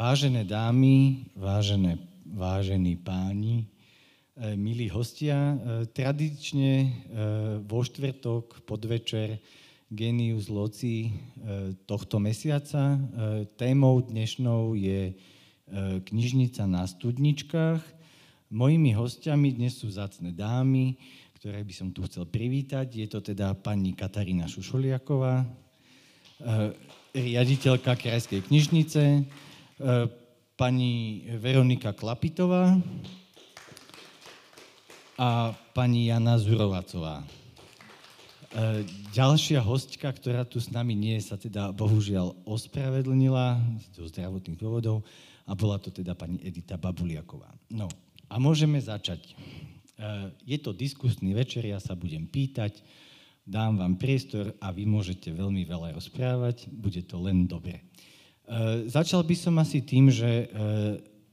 Vážené dámy, vážené, vážení páni, e, milí hostia, e, tradične e, vo štvrtok podvečer Genius Loci tohto mesiaca. Témou dnešnou je knižnica na studničkách. Mojimi hostiami dnes sú zácne dámy, ktoré by som tu chcel privítať. Je to teda pani Katarína Šušoliaková, riaditeľka Krajskej knižnice, pani Veronika Klapitová a pani Jana Zurovacová. E, ďalšia hostka, ktorá tu s nami nie, sa teda bohužiaľ ospravedlnila zo zdravotných dôvodov a bola to teda pani Edita Babuliaková. No a môžeme začať. E, je to diskusný večer, ja sa budem pýtať, dám vám priestor a vy môžete veľmi veľa rozprávať, bude to len dobre. Eh, začal by som asi tým, že eh,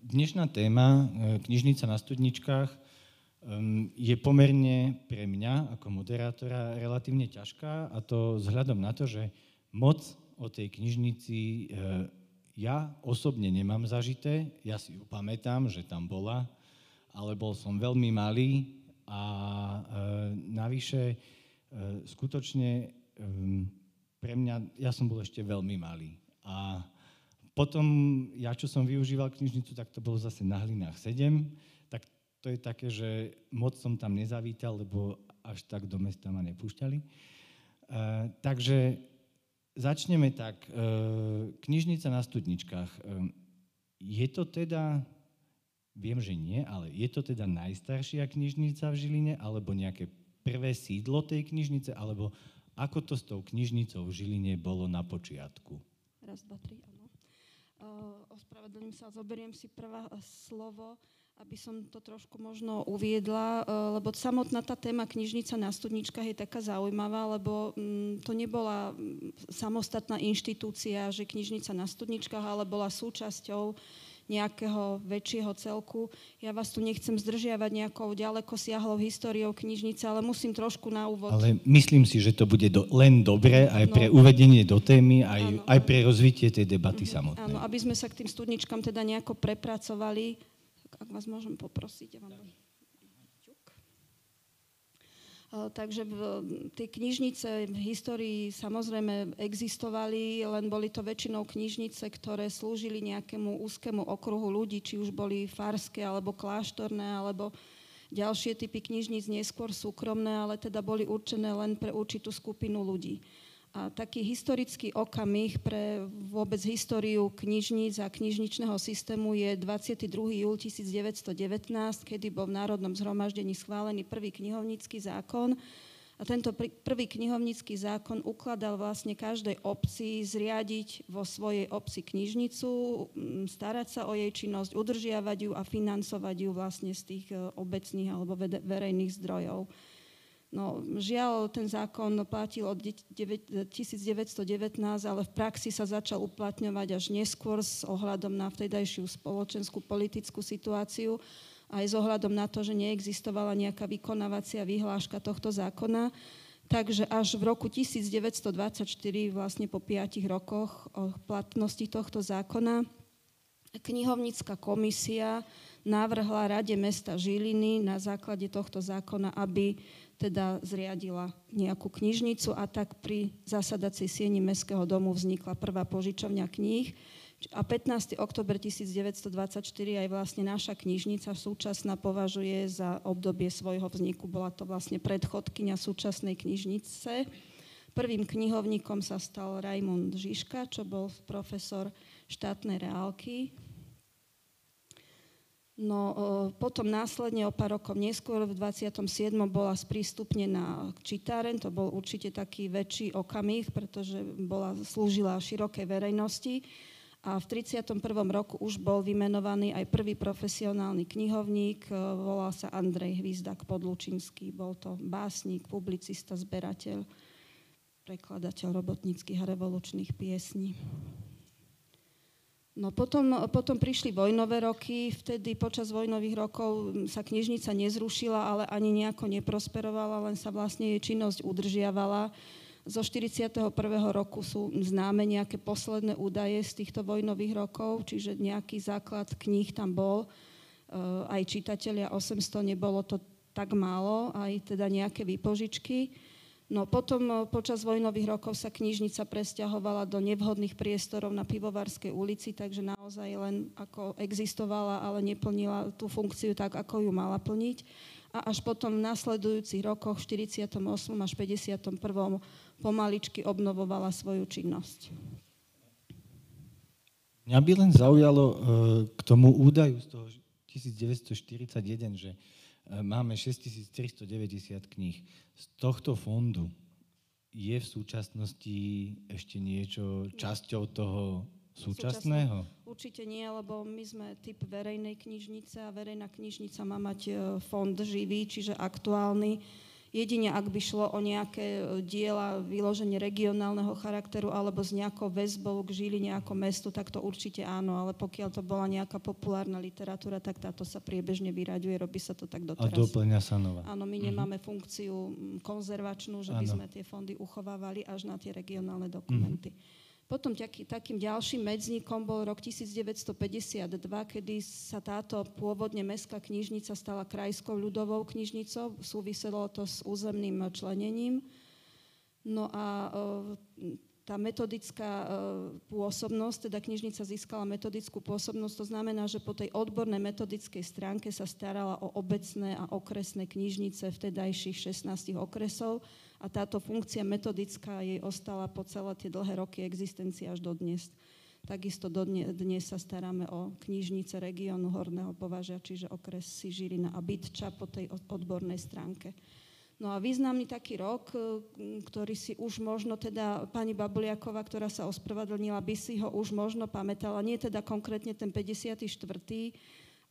dnešná téma eh, knižnica na studničkách ehm, je pomerne pre mňa ako moderátora relatívne ťažká a to vzhľadom na to, že moc o tej knižnici ja osobne nemám zažité, ja si ju pamätám, že tam bola, ale bol som veľmi malý a navyše skutočne ehm, pre mňa, ja som bol ešte veľmi malý a potom, ja čo som využíval knižnicu, tak to bolo zase na hlinách 7, tak to je také, že moc som tam nezavítal, lebo až tak do mesta ma nepúšťali. E, takže začneme tak. E, knižnica na studničkách. E, je to teda, viem, že nie, ale je to teda najstaršia knižnica v Žiline, alebo nejaké prvé sídlo tej knižnice, alebo ako to s tou knižnicou v Žiline bolo na počiatku? Raz, dva, tri, ospravedlním sa, zoberiem si prvá slovo, aby som to trošku možno uviedla, lebo samotná tá téma knižnica na studničkách je taká zaujímavá, lebo mm, to nebola mm, samostatná inštitúcia, že knižnica na studničkách, ale bola súčasťou nejakého väčšieho celku. Ja vás tu nechcem zdržiavať nejakou ďaleko siahlou históriou knižnice, ale musím trošku na úvod. Ale myslím si, že to bude do, len dobré aj no. pre uvedenie do témy, aj, aj pre rozvitie tej debaty mm-hmm. samotnej. Áno, aby sme sa k tým studničkám teda nejako prepracovali. Ak vás môžem poprosiť, ja vám Takže tie knižnice v histórii samozrejme existovali, len boli to väčšinou knižnice, ktoré slúžili nejakému úzkému okruhu ľudí, či už boli farské, alebo kláštorné, alebo ďalšie typy knižníc, neskôr súkromné, ale teda boli určené len pre určitú skupinu ľudí. A taký historický okamih pre vôbec históriu knižníc a knižničného systému je 22. júl 1919, kedy bol v Národnom zhromaždení schválený prvý knihovnícky zákon. A tento prvý knihovnícky zákon ukladal vlastne každej obci zriadiť vo svojej obci knižnicu, starať sa o jej činnosť, udržiavať ju a financovať ju vlastne z tých e, obecných alebo verejných zdrojov. No, žiaľ, ten zákon platil od 1919, ale v praxi sa začal uplatňovať až neskôr s ohľadom na vtedajšiu spoločenskú politickú situáciu aj s ohľadom na to, že neexistovala nejaká vykonávacia vyhláška tohto zákona. Takže až v roku 1924, vlastne po piatich rokoch platnosti tohto zákona, knihovnícka komisia navrhla Rade mesta Žiliny na základe tohto zákona, aby teda zriadila nejakú knižnicu a tak pri zasadacej sieni Mestského domu vznikla prvá požičovňa kníh. A 15. oktober 1924 aj vlastne naša knižnica súčasná považuje za obdobie svojho vzniku. Bola to vlastne predchodkynia súčasnej knižnice. Prvým knihovníkom sa stal Raimund Žižka, čo bol profesor štátnej reálky No potom následne o pár rokov neskôr v 27. bola sprístupnená čitáren, to bol určite taký väčší okamih, pretože bola, slúžila širokej verejnosti a v 31. roku už bol vymenovaný aj prvý profesionálny knihovník, volal sa Andrej Hvizdak Podlučinský, bol to básnik, publicista, zberateľ, prekladateľ robotníckých a revolučných piesní. No potom, potom prišli vojnové roky, vtedy počas vojnových rokov sa knižnica nezrušila, ale ani nejako neprosperovala, len sa vlastne jej činnosť udržiavala zo 41. roku sú známe nejaké posledné údaje z týchto vojnových rokov, čiže nejaký základ kníh tam bol, e, aj čitatelia 800, nebolo to tak málo, aj teda nejaké výpožičky. No potom e, počas vojnových rokov sa knižnica presťahovala do nevhodných priestorov na Pivovarskej ulici, takže naozaj len ako existovala, ale neplnila tú funkciu tak, ako ju mala plniť a až potom v nasledujúcich rokoch, v 48. až 51. pomaličky obnovovala svoju činnosť. Mňa by len zaujalo e, k tomu údaju z toho 1941, že máme 6390 kníh. Z tohto fondu je v súčasnosti ešte niečo časťou toho Súčasného? Určite nie, lebo my sme typ verejnej knižnice a verejná knižnica má mať e, fond živý, čiže aktuálny. Jedine ak by šlo o nejaké e, diela vyloženie regionálneho charakteru alebo s nejakou väzbou k Žiline ako mestu, tak to určite áno, ale pokiaľ to bola nejaká populárna literatúra, tak táto sa priebežne vyraďuje, robí sa to tak doteraz. A doplňa sa nová. Áno, my mhm. nemáme funkciu konzervačnú, že by sme tie fondy uchovávali až na tie regionálne dokumenty. Mm-hmm. Potom taký, takým ďalším medzníkom bol rok 1952, kedy sa táto pôvodne mestská knižnica stala krajskou ľudovou knižnicou. Súviselo to s územným členením. No a tá metodická e, pôsobnosť, teda knižnica získala metodickú pôsobnosť, to znamená, že po tej odbornej metodickej stránke sa starala o obecné a okresné knižnice vtedajších 16 okresov a táto funkcia metodická jej ostala po celé tie dlhé roky existencie až do dnes. Takisto do dnes sa staráme o knižnice regiónu Horného považia, čiže okres Žilina a Bytča po tej odbornej stránke. No a významný taký rok, e, ktorý si už možno teda pani Babuliaková, ktorá sa ospravedlnila, by si ho už možno pamätala, nie teda konkrétne ten 54.,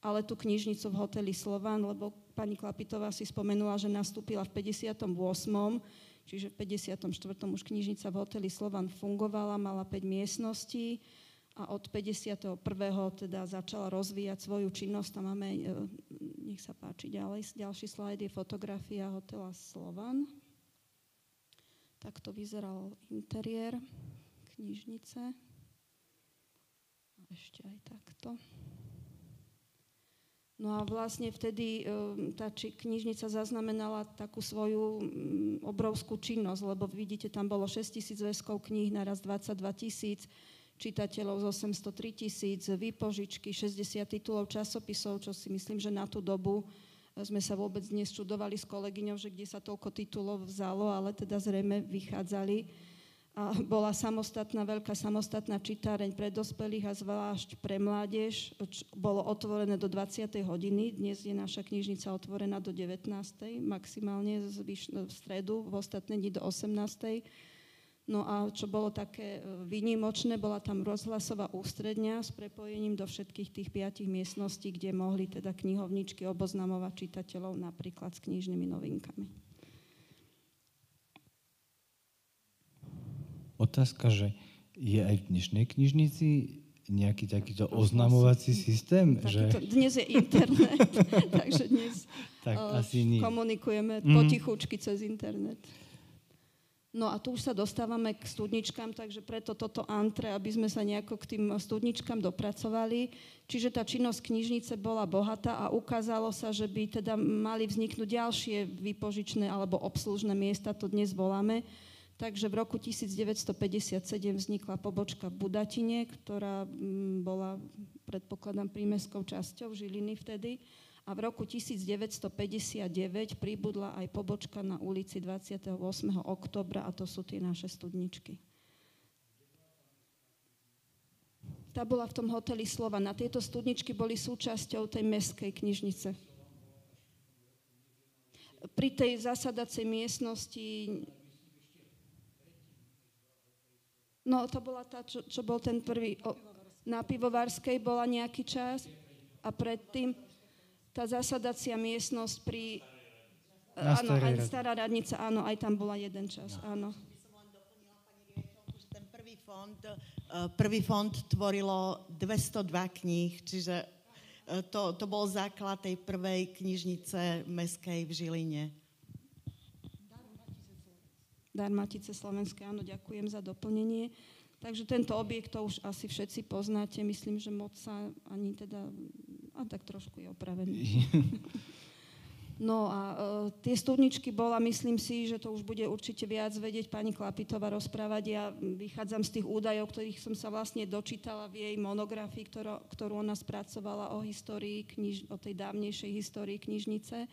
ale tú knižnicu v hoteli Slovan, lebo pani Klapitová si spomenula, že nastúpila v 58., čiže v 54. už knižnica v hoteli Slovan fungovala, mala 5 miestností a od 51. teda začala rozvíjať svoju činnosť. Tam máme, e, nech sa páči ďalej, ďalší slajd je fotografia hotela Slovan. Takto vyzeral interiér knižnice. A ešte aj takto. No a vlastne vtedy e, tá či, knižnica zaznamenala takú svoju obrovskú činnosť, lebo vidíte, tam bolo 6 tisíc väzkov kníh, naraz 22 tisíc, čitateľov z 803 tisíc, výpožičky, 60 titulov časopisov, čo si myslím, že na tú dobu e, sme sa vôbec dnes čudovali s kolegyňou, že kde sa toľko titulov vzalo, ale teda zrejme vychádzali. A bola samostatná, veľká samostatná čitáreň pre dospelých a zvlášť pre mládež. Bolo otvorené do 20. hodiny, dnes je naša knižnica otvorená do 19. maximálne v stredu, v ostatné dni do 18. No a čo bolo také e, výnimočné, bola tam rozhlasová ústredňa s prepojením do všetkých tých piatich miestností, kde mohli teda knihovničky oboznamovať čitateľov napríklad s knižnými novinkami. Otázka, že je aj v dnešnej knižnici nejaký takýto oznamovací systém? Takýto, že... Dnes je internet, takže dnes tak, uh, asi komunikujeme mm. potichučky cez internet. No a tu už sa dostávame k studničkám, takže preto toto antre, aby sme sa nejako k tým studničkám dopracovali. Čiže tá činnosť knižnice bola bohatá a ukázalo sa, že by teda mali vzniknúť ďalšie výpožičné alebo obslužné miesta, to dnes voláme. Takže v roku 1957 vznikla pobočka v Budatine, ktorá mm, bola, predpokladám, prímeskou časťou Žiliny vtedy a v roku 1959 pribudla aj pobočka na ulici 28. oktobra a to sú tie naše studničky. Tá bola v tom hoteli Slova. Na tieto studničky boli súčasťou tej meskej knižnice. Pri tej zasadacej miestnosti No, to bola tá, čo, čo bol ten prvý... O, na Pivovarskej bola nejaký čas a predtým tá zasadacia miestnosť pri... Na áno, aj stará radnica, áno, aj tam bola jeden čas, áno. Ten prvý fond, e, prvý fond tvorilo 202 kníh, čiže e, to, to bol základ tej prvej knižnice meskej v Žiline. Darmatice Slovenské, áno, ďakujem za doplnenie. Takže tento objekt to už asi všetci poznáte, myslím, že moc sa ani teda, a tak trošku je opravený. No a e, tie studničky bola, myslím si, že to už bude určite viac vedieť pani Klapitová rozprávať. Ja vychádzam z tých údajov, ktorých som sa vlastne dočítala v jej monografii, ktorú, ktorú ona spracovala o histórii, kniž, o tej dávnejšej histórii knižnice.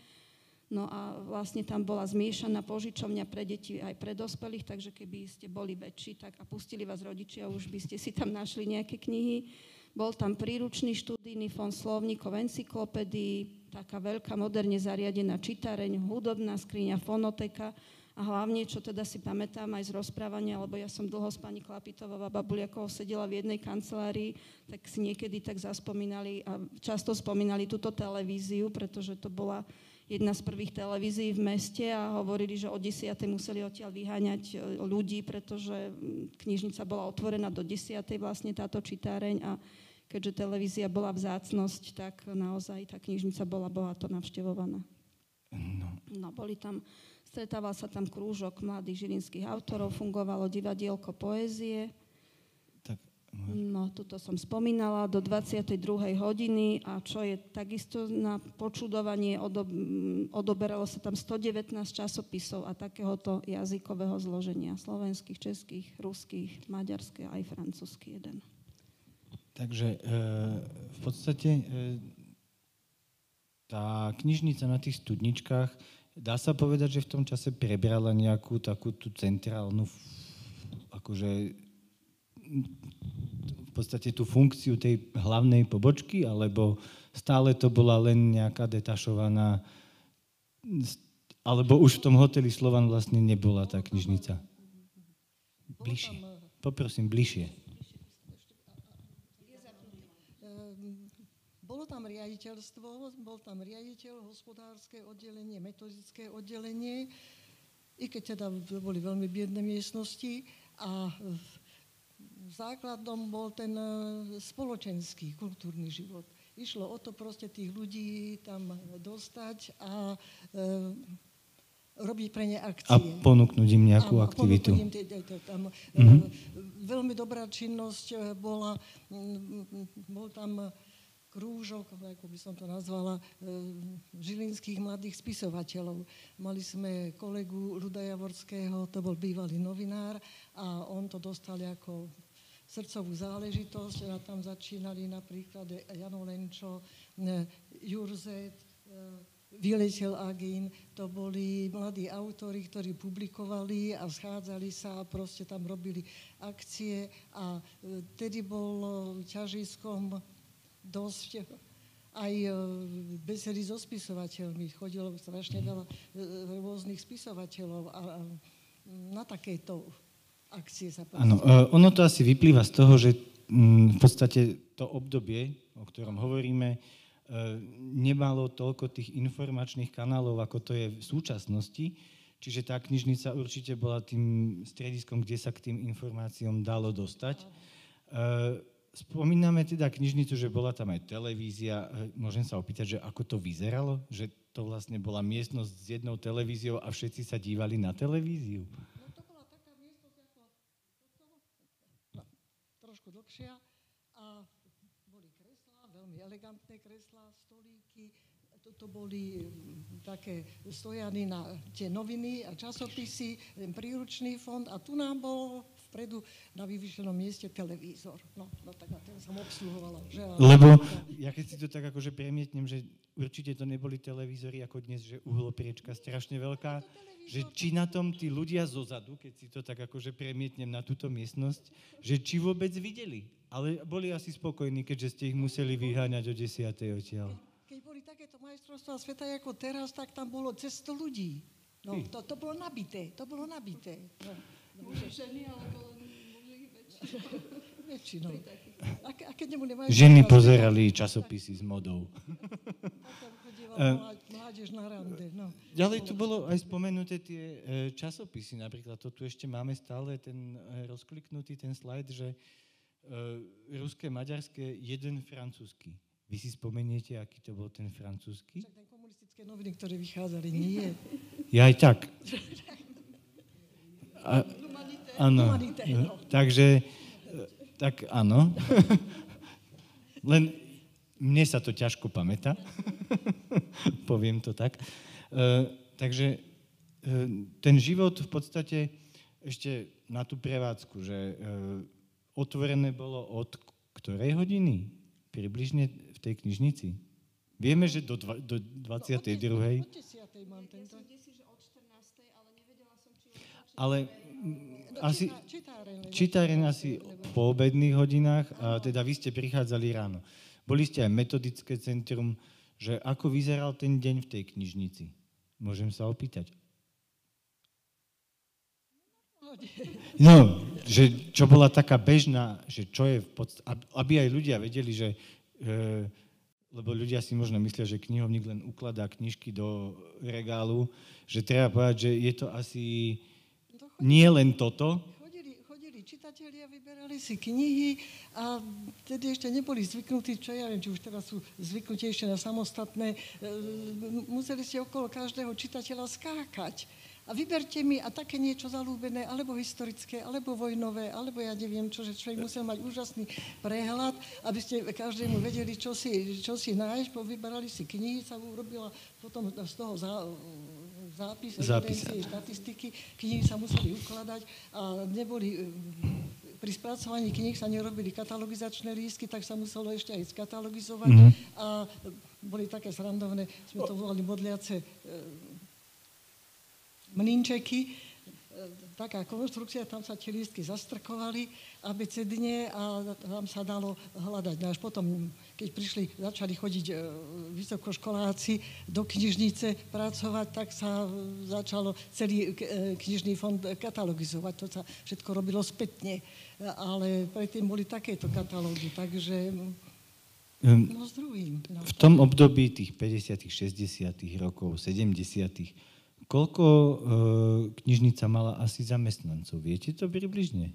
No a vlastne tam bola zmiešaná požičovňa pre deti aj pre dospelých, takže keby ste boli väčší tak a pustili vás rodičia, už by ste si tam našli nejaké knihy. Bol tam príručný študijný fond slovníkov, encyklopédií, taká veľká moderne zariadená čitareň, hudobná skriňa, fonoteka a hlavne, čo teda si pamätám aj z rozprávania, lebo ja som dlho s pani Klapitovou a Babuliakovou sedela v jednej kancelárii, tak si niekedy tak zaspomínali a často spomínali túto televíziu, pretože to bola jedna z prvých televízií v meste a hovorili, že o 10. museli odtiaľ vyháňať e, ľudí, pretože knižnica bola otvorená do 10. vlastne táto čitáreň a keďže televízia bola vzácnosť, tak naozaj tá knižnica bola bohato navštevovaná. No. no boli tam, stretával sa tam krúžok mladých žilinských autorov, fungovalo divadielko poézie. No, tuto som spomínala, do 22. hodiny a čo je takisto na počudovanie, odob, odoberalo sa tam 119 časopisov a takéhoto jazykového zloženia, slovenských, českých, ruských, maďarských aj francúzsky jeden. Takže e, v podstate e, tá knižnica na tých studničkách, dá sa povedať, že v tom čase prebrala nejakú takú tú centrálnu, akože v podstate tú funkciu tej hlavnej pobočky, alebo stále to bola len nejaká detašovaná, alebo už v tom hoteli Slovan vlastne nebola tá knižnica. Bližšie. Poprosím, bližšie. Bolo tam riaditeľstvo, bol tam riaditeľ, hospodárske oddelenie, metodické oddelenie, i keď teda boli veľmi biedné miestnosti a základom bol ten e, spoločenský, kultúrny život. Išlo o to proste tých ľudí tam dostať a e, robiť pre ne akcie. A ponúknuť im nejakú Áno, aktivitu. Im tie, tie, tam, mm-hmm. Veľmi dobrá činnosť bola, bol tam krúžok, ako by som to nazvala, e, žilinských mladých spisovateľov. Mali sme kolegu Luda Javorského, to bol bývalý novinár a on to dostal ako srdcovú záležitosť. A tam začínali napríklad Jano Lenčo, e, Jurzet, e, Vyletel Agín, to boli mladí autori, ktorí publikovali a schádzali sa a proste tam robili akcie. A tedy bol ťažiskom dosť aj e, besedy so spisovateľmi. Chodilo strašne veľa e, rôznych spisovateľov a na takéto akcie sa Áno, e, ono to asi vyplýva z toho, že mm, v podstate to obdobie, o ktorom hovoríme, nemalo toľko tých informačných kanálov, ako to je v súčasnosti. Čiže tá knižnica určite bola tým strediskom, kde sa k tým informáciám dalo dostať. Spomíname teda knižnicu, že bola tam aj televízia. Môžem sa opýtať, že ako to vyzeralo? Že to vlastne bola miestnosť s jednou televíziou a všetci sa dívali na televíziu? No to bola taká miestnosť ako no, trošku dlhšia a boli kreslá, veľmi elegantné kreslá, stolíky. Toto boli mm, také stojany na tie noviny a časopisy, ten príručný fond a tu nám bol vpredu na vyvyšenom mieste televízor. No, no tak na ten som obsluhovala. Že Lebo ja keď si to tak akože premietnem, že určite to neboli televízory ako dnes, že uhlopriečka strašne veľká, že či na tom tí ľudia zozadu, keď si to tak akože premietnem na túto miestnosť, že či vôbec videli. Ale boli asi spokojní, keďže ste ich museli vyháňať o 10. odtiaľ. Keď boli takéto majstrovstvá sveta ako teraz, tak tam bolo cez 100 ľudí. No, to, to bolo nabité, to bolo nabité. No. Muži, ženy, alebo muži väčšinou. A, a keď nemajú Ženy pozerali časopisy s modou. Mládež na rande, no. Ďalej tu bolo aj spomenuté tie e, časopisy, napríklad to tu ešte máme stále ten e, rozkliknutý ten slajd, že e, ruské, maďarské, jeden francúzsky. Vy si spomeniete, aký to bol ten francúzsky? Však ten komunistické noviny, ktoré vychádzali, nie. Ja aj tak. Áno. humanitného. Takže, e, tak áno. Len mne sa to ťažko pamätá. Poviem to tak. E, takže e, ten život v podstate ešte na tú prevádzku, že e, otvorené bolo od ktorej hodiny? Približne v tej knižnici. Vieme, že do, dva, do 22. Od 10. mám tento. Ale asi čítareň asi po obedných hodinách a teda vy ste prichádzali ráno. Boli ste aj metodické centrum, že ako vyzeral ten deň v tej knižnici? Môžem sa opýtať? No, že čo bola taká bežná, že čo je v podstate, aby aj ľudia vedeli, že, e, lebo ľudia si možno myslia, že knihovník len ukladá knižky do regálu, že treba povedať, že je to asi nie len toto, čitatelia, vyberali si knihy a tedy ešte neboli zvyknutí, čo ja viem, či už teraz sú zvyknutejšie na samostatné, e, museli ste okolo každého čitateľa skákať. A vyberte mi a také niečo zalúbené, alebo historické, alebo vojnové, alebo ja neviem čo, že človek musel mať úžasný prehľad, aby ste každému vedeli, čo si, čo si nájsť, vyberali si knihy, sa urobila potom z toho zápis, Zápis. evidencie, štatistiky, knihy sa museli ukladať a neboli e, pri spracovaní kníh sa nerobili katalogizačné lístky, tak sa muselo ešte aj skatalogizovať. Mhm. A boli také srandovné, sme to volali modliace e, mlinčeky, e, taká konštrukcia, tam sa tie lístky zastrkovali abecedne a tam sa dalo hľadať. No až potom, keď prišli, začali chodiť e, vysokoškoláci do knižnice pracovať, tak sa e, začalo celý e, knižný fond katalogizovať. To sa všetko robilo spätne. Ale predtým boli takéto katalógy, takže Ehm, no druhým. No. V tom období tých 50., 60. rokov, 70. koľko e, knižnica mala asi zamestnancov? Viete to približne?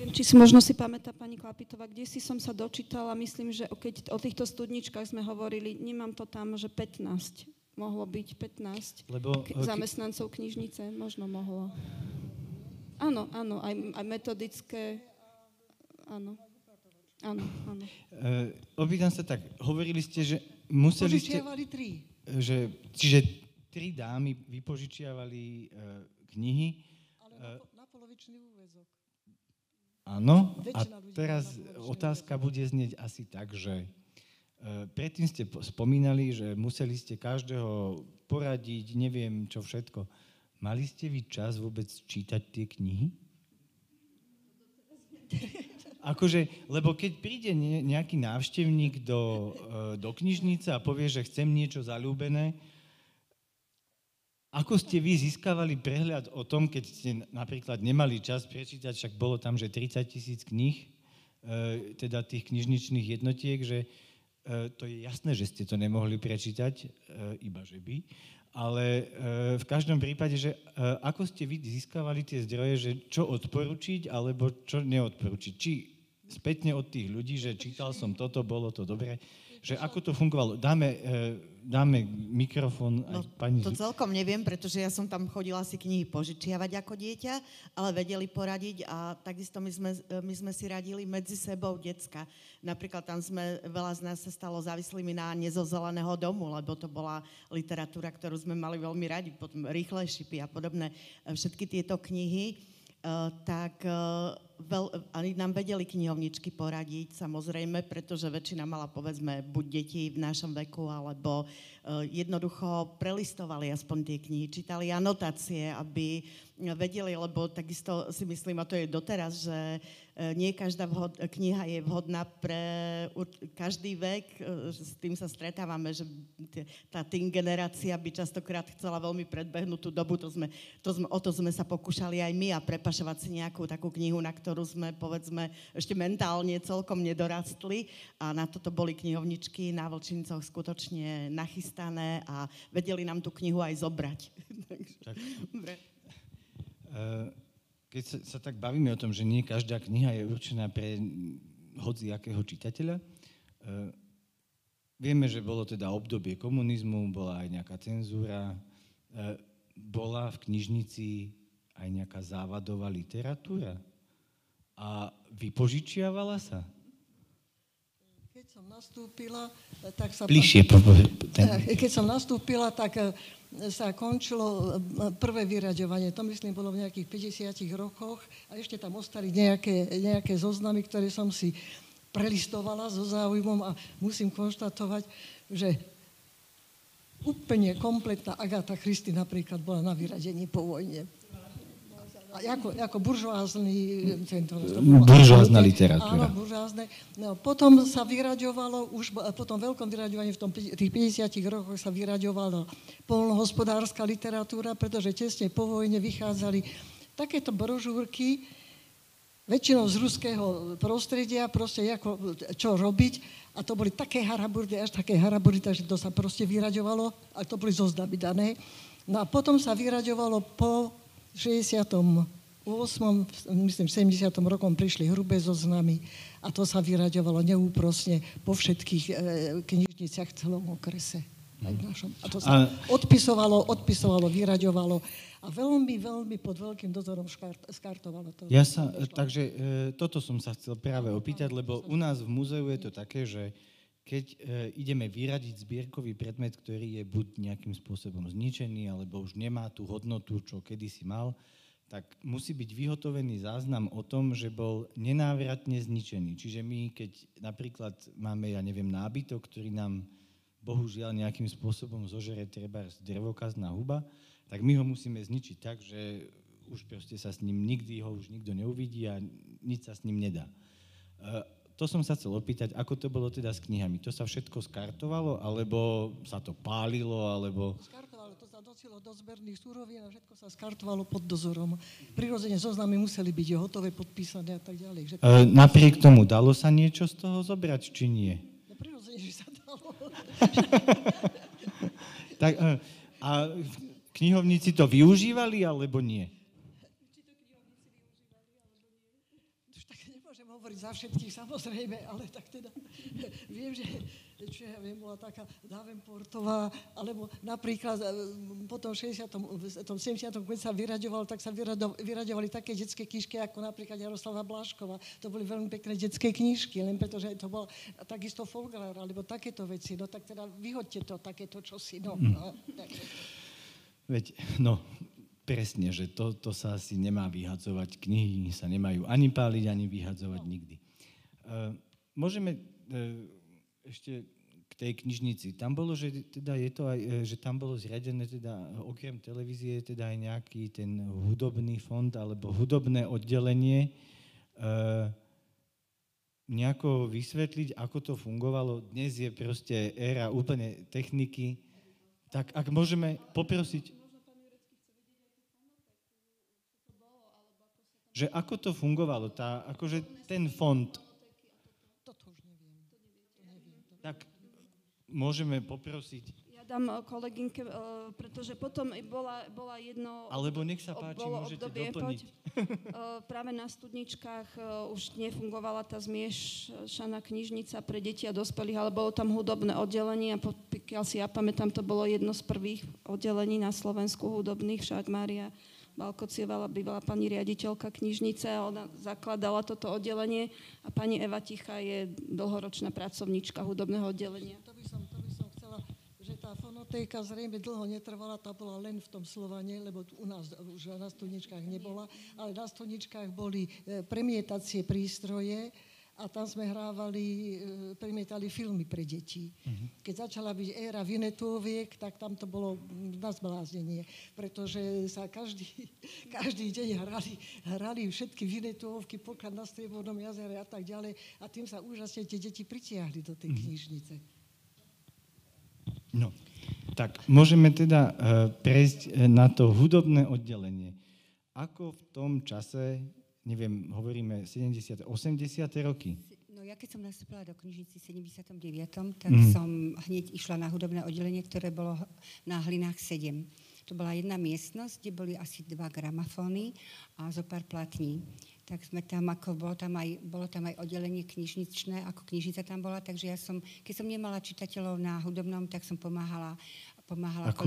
Neviem, či si možno si pamätá pani Klapitová, kde si som sa dočítala, myslím, že keď o týchto studničkách sme hovorili, nemám to tam, že 15. Mohlo byť 15 Lebo k- zamestnancov knižnice, možno mohlo. Áno, áno, aj, aj metodické. Áno. Áno, áno. e, opýtam sa tak, hovorili ste, že museli ste... Požičiavali tri. Že, čiže tri dámy vypožičiavali e, knihy. Ale na, po- na polovičný úvezok. Áno. A teraz otázka bude znieť asi tak, že e, predtým ste po- spomínali, že museli ste každého poradiť, neviem čo všetko. Mali ste vy čas vôbec čítať tie knihy? Akože, lebo keď príde ne- nejaký návštevník do, e, do knižnice a povie, že chcem niečo zalúbené, ako ste vy získavali prehľad o tom, keď ste napríklad nemali čas prečítať, však bolo tam, že 30 tisíc kníh, e, teda tých knižničných jednotiek, že e, to je jasné, že ste to nemohli prečítať, e, iba že by, ale v každom prípade, že ako ste vy získavali tie zdroje, že čo odporučiť, alebo čo neodporučiť. Či spätne od tých ľudí, že čítal som toto, bolo to dobré, že ako to fungovalo. Dáme, e, dáme mikrofón aj No, pani... to celkom neviem, pretože ja som tam chodila si knihy požičiavať ako dieťa, ale vedeli poradiť a takisto my sme, my sme si radili medzi sebou decka. Napríklad tam sme, veľa z nás sa stalo závislými na nezozeleného domu, lebo to bola literatúra, ktorú sme mali veľmi radi, potom rýchle šipy a podobné. e, Všetky tieto knihy, e, tak e, veľ, ani nám vedeli knihovničky poradiť, samozrejme, pretože väčšina mala, povedzme, buď deti v našom veku, alebo uh, jednoducho prelistovali aspoň tie knihy, čítali anotácie, aby vedeli, lebo takisto si myslím, a to je doteraz, že uh, nie každá vhod, kniha je vhodná pre ur- každý vek, uh, s tým sa stretávame, že tie- tá teen generácia by častokrát chcela veľmi predbehnúť tú dobu, to sme, to sme, o to sme sa pokúšali aj my a prepašovať si nejakú takú knihu, na ktorú sme, povedzme, ešte mentálne celkom nedorastli a na toto boli knihovničky na Vlčincoch skutočne nachystané a vedeli nám tú knihu aj zobrať. Tak. Dobre. Eh, Keď sa, sa tak bavíme o tom, že nie každá kniha je určená pre hoci akého čitateľa, eh, vieme, že bolo teda obdobie komunizmu, bola aj nejaká cenzúra, eh, bola v knižnici aj nejaká závadová literatúra? A vypožičiavala sa? Keď som nastúpila, tak sa... Bližšie, Keď som nastúpila, tak eh, sa končilo eh, prvé vyraďovanie. To myslím bolo v nejakých 50 rokoch a ešte tam ostali nejaké, nejaké zoznamy, ktoré som si prelistovala so záujmom a musím konštatovať, že úplne kompletná Agáta Christy napríklad bola na vyradení po vojne. Ako, ako buržoázny centrum. Buržoázna literatúra. Áno, buržoázne. No, potom sa vyraďovalo, už po tom veľkom vyraďovaní v tom, tých 50 rokoch sa vyraďovalo polnohospodárska literatúra, pretože tesne po vojne vychádzali takéto brožúrky, väčšinou z ruského prostredia, proste ako, čo robiť. A to boli také haraburdy, až také haraburdy, takže to sa proste vyraďovalo a to boli zoznamy dané. No a potom sa vyraďovalo po 68. myslím, v 70. rokom prišli hrubé zoznamy a to sa vyraďovalo neúprosne po všetkých e, knižniciach v celom okrese. Aj v našom. A to sa a... odpisovalo, odpisovalo, vyraďovalo a veľmi, veľmi pod veľkým dozorom škart, skartovalo to. Ja sa, takže e, toto som sa chcel práve opýtať, lebo u nás v múzeu je to také, že keď e, ideme vyradiť zbierkový predmet, ktorý je buď nejakým spôsobom zničený, alebo už nemá tú hodnotu, čo kedysi mal, tak musí byť vyhotovený záznam o tom, že bol nenávratne zničený. Čiže my, keď napríklad máme, ja neviem, nábytok, ktorý nám bohužiaľ nejakým spôsobom zožere treba drevokazná huba, tak my ho musíme zničiť tak, že už proste sa s ním nikdy ho už nikto neuvidí a nič sa s ním nedá. E, to som sa chcel opýtať, ako to bolo teda s knihami. To sa všetko skartovalo, alebo sa to pálilo, alebo... Skartovalo, to sa docilo do zberných súrovín a všetko sa skartovalo pod dozorom. Prirodzene zoznamy museli byť hotové, podpísané a tak ďalej. Že... E, napriek tomu, dalo sa niečo z toho zobrať, či nie? No prirodzene, že sa dalo. tak, e, a knihovníci to využívali, alebo nie? Hovoriť za všetkých, samozrejme, ale tak teda viem, že čo ja viem, bola taká Davenportová, alebo napríklad e, po tom 60. tom 70. keď sa vyraďoval, tak sa vyraďovali také detské knižky, ako napríklad Jaroslava Blášková. To boli veľmi pekné detské knižky, len preto, že to bol takisto folklár, alebo takéto veci. No tak teda vyhoďte to, takéto čosi. No, no, Veď, no, presne, že to, to sa asi nemá vyhadzovať. Knihy sa nemajú ani páliť, ani vyhadzovať nikdy. Uh, môžeme uh, ešte k tej knižnici. Tam bolo, že teda je to aj, e, že tam bolo zriadené teda okrem televízie teda aj nejaký ten hudobný fond alebo hudobné oddelenie. Uh, nejako vysvetliť, ako to fungovalo. Dnes je proste éra úplne techniky. Tak ak môžeme poprosiť že ako to fungovalo, tá, akože ten fond. Tak môžeme poprosiť. Ja dám eh, kolegynke, eh, pretože potom bola, bola jedno... Alebo nech sa páči, môžete obdobie, doplniť. Poď, eh, práve na studničkách už nefungovala tá zmiešaná knižnica pre deti a dospelých, ale bolo tam hudobné oddelenie a pokiaľ si ja pamätám, to bolo jedno z prvých oddelení na Slovensku hudobných, však Mária Balkocievala bývala pani riaditeľka knižnice a ona zakladala toto oddelenie a pani Eva Ticha je dlhoročná pracovníčka hudobného oddelenia. To by som, to by som chcela, že tá fonotéka zrejme dlho netrvala, tá bola len v tom Slovane, lebo u nás už na studničkách nebola, ale na studničkách boli e, premietacie prístroje, a tam sme hrávali, e, premietali filmy pre deti. Uh-huh. Keď začala byť éra Vinetuoviek, tak tam to bolo na zbláznenie, pretože sa každý, každý deň hrali, hrali všetky Vinetuovky, poklad na Striebornom jazere a tak ďalej a tým sa úžasne tie deti pritiahli do tej uh-huh. knižnice. No, tak môžeme teda uh, prejsť e, na to hudobné oddelenie. Ako v tom čase neviem, hovoríme 70. 80. roky. No ja keď som nastúpila do knižnici v 79. tak mm. som hneď išla na hudobné oddelenie, ktoré bolo na Hlinách 7. To bola jedna miestnosť, kde boli asi dva gramafóny a zo pár platní. Tak sme tam, ako bolo tam aj, bolo tam aj oddelenie knižničné, ako knižnica tam bola, takže ja som, keď som nemala čitateľov na hudobnom, tak som pomáhala pomáhala Ako-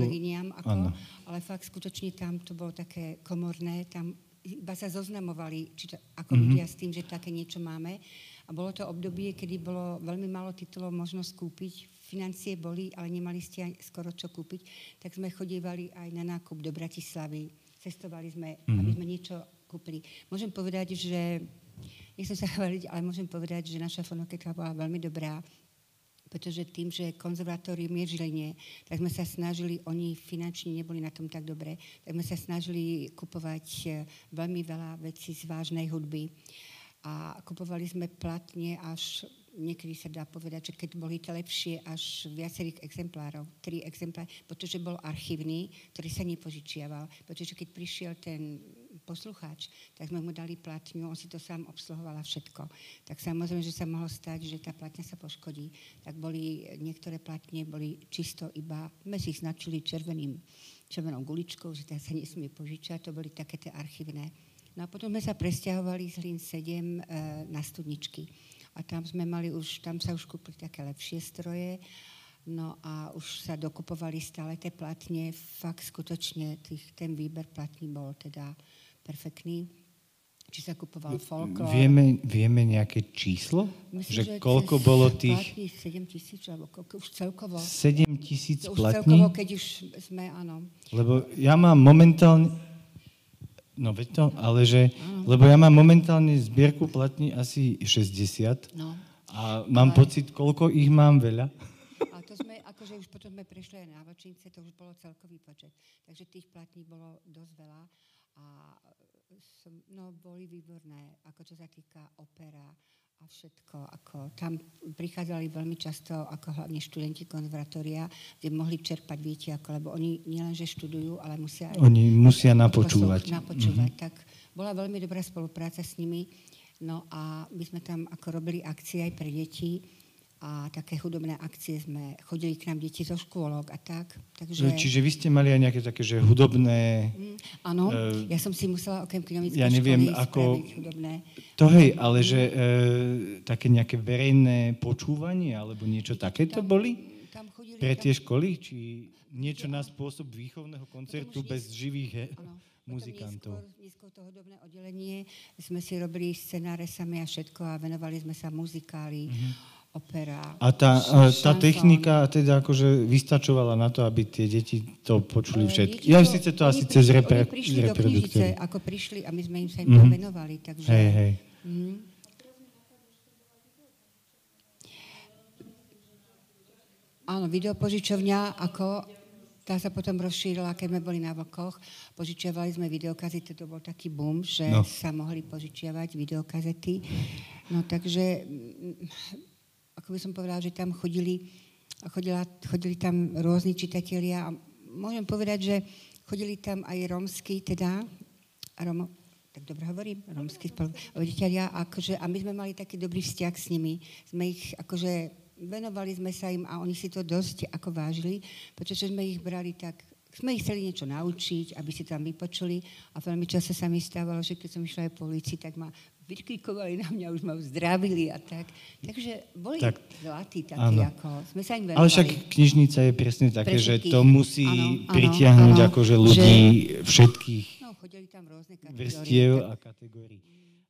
ako, áno. ale fakt skutočne tam to bolo také komorné, tam iba sa zoznamovali či to, ako Mhm. ľudia s tým, že také niečo máme. A bolo to obdobie, kedy bolo veľmi málo titulov možnosť kúpiť. Financie boli, ale nemali ste aj skoro čo kúpiť. Tak sme chodívali aj na nákup do Bratislavy. Cestovali sme, Mhm. aby sme niečo kúpili. Môžem povedať, že nechcem sa chváliť, ale môžem povedať, že naša fonoketa bola veľmi dobrá pretože tým, že konzervatórium je v Žiline, tak sme sa snažili, oni finančne neboli na tom tak dobre, tak sme sa snažili kupovať eh, veľmi veľa vecí z vážnej hudby. A kupovali sme platne až, niekedy sa dá povedať, že keď boli to lepšie, až viacerých exemplárov, tri exempláre, pretože bol archívny, ktorý sa nepožičiaval. Pretože keď prišiel ten poslucháč, tak sme mu dali platňu, on si to sám obsluhoval a všetko. Tak samozrejme, že sa mohlo stať, že tá platňa sa poškodí. Tak boli, niektoré platne boli čisto iba, sme si ich značili červeným, červenou guličkou, že tak sa nesmie požičať, to boli také tie archívne. No a potom sme sa presťahovali z Hlín 7 e, na studničky. A tam sme mali už, tam sa už kúpili také lepšie stroje, No a už sa dokupovali stále tie platne. Fakt skutočne tých, ten výber platní bol teda perfektný. Či sa kupoval folklór. Vieme, vieme nejaké číslo? že koľko cez bolo tých Platní 7 tisíc, alebo koľko už celkovo. 7 tisíc Už platní? celkovo, keď už sme, áno. Lebo ja mám momentálne... No veď to, ale že... Lebo ja mám momentálne zbierku platní asi 60 No. a mám Ale- pocit, koľko ich mám veľa. A to sme, akože už potom sme prešli aj na Vačince, to už bolo celkový počet. Takže tých platní bolo dosť veľa a som, no, boli výborné, ako čo sa týka opera a všetko. Ako, tam prichádzali veľmi často, ako hlavne študenti konzervatória, kde mohli čerpať, viete, ako, lebo oni nielenže študujú, ale musia Oni musia napočúvať. Napočúvať. Mm-hmm. Tak bola veľmi dobrá spolupráca s nimi. No a my sme tam ako robili akcie aj pre deti a také hudobné akcie sme, chodili k nám deti zo škôlok a tak. Takže, Čiže vy ste mali aj nejaké také, že hudobné... Mm, áno, Eh, ja som si musela okrem kinovickej ja neviem, ako- hudobné. To hej, ale že e, také nejaké verejné počúvanie alebo niečo takéto Tam- boli Tam chodili, pre tam- tie školy? Či niečo na spôsob výchovného koncertu bez živých he. Potom muzikantov? Neskôr, neskôr to hudobné oddelenie sme si robili scenáre sami a všetko a venovali sme sa muzikáli, opera. A tá, tá technika teda akože vystačovala na to, aby tie deti to počuli všetky. Ja síce to asi prišli- cez repre, Oni prišli do reproduktory. ako prišli a my sme im sa im Mhm. to venovali, takže... Hej, hej. Mhm. Áno, videopožičovňa, ako tá sa potom rozšírila, keď sme boli na vlkoch. Požičiavali sme videokazety, to bol taký boom, že No. sa mohli požičiavať videokazety. No takže, mm, ako by som povedala, že tam chodili, chodila, chodili tam rôzni čitatelia a môžem povedať, že chodili tam aj rómsky, teda, Romo, tak dobre hovorím, rómsky spoluvoditeľia, akože, a my sme mali taký dobrý vzťah s nimi. Sme ich, akože, venovali sme sa im a oni si to dosť ako vážili, pretože sme ich brali tak, sme ich chceli niečo naučiť, aby si tam vypočuli a veľmi často sa mi stávalo, že keď som išla aj po ulici, tak ma vykrikovali na mňa, už ma zdravili a tak. Takže boli Tak, zlatí takí, áno. ako sme sa im venovali. Ale však knižnica je presne také, že to musí Áno, pritiahnuť áno. akože ľudí všetkých No, chodili tam rôzne kategórie. vrstiev tak- a kategórií.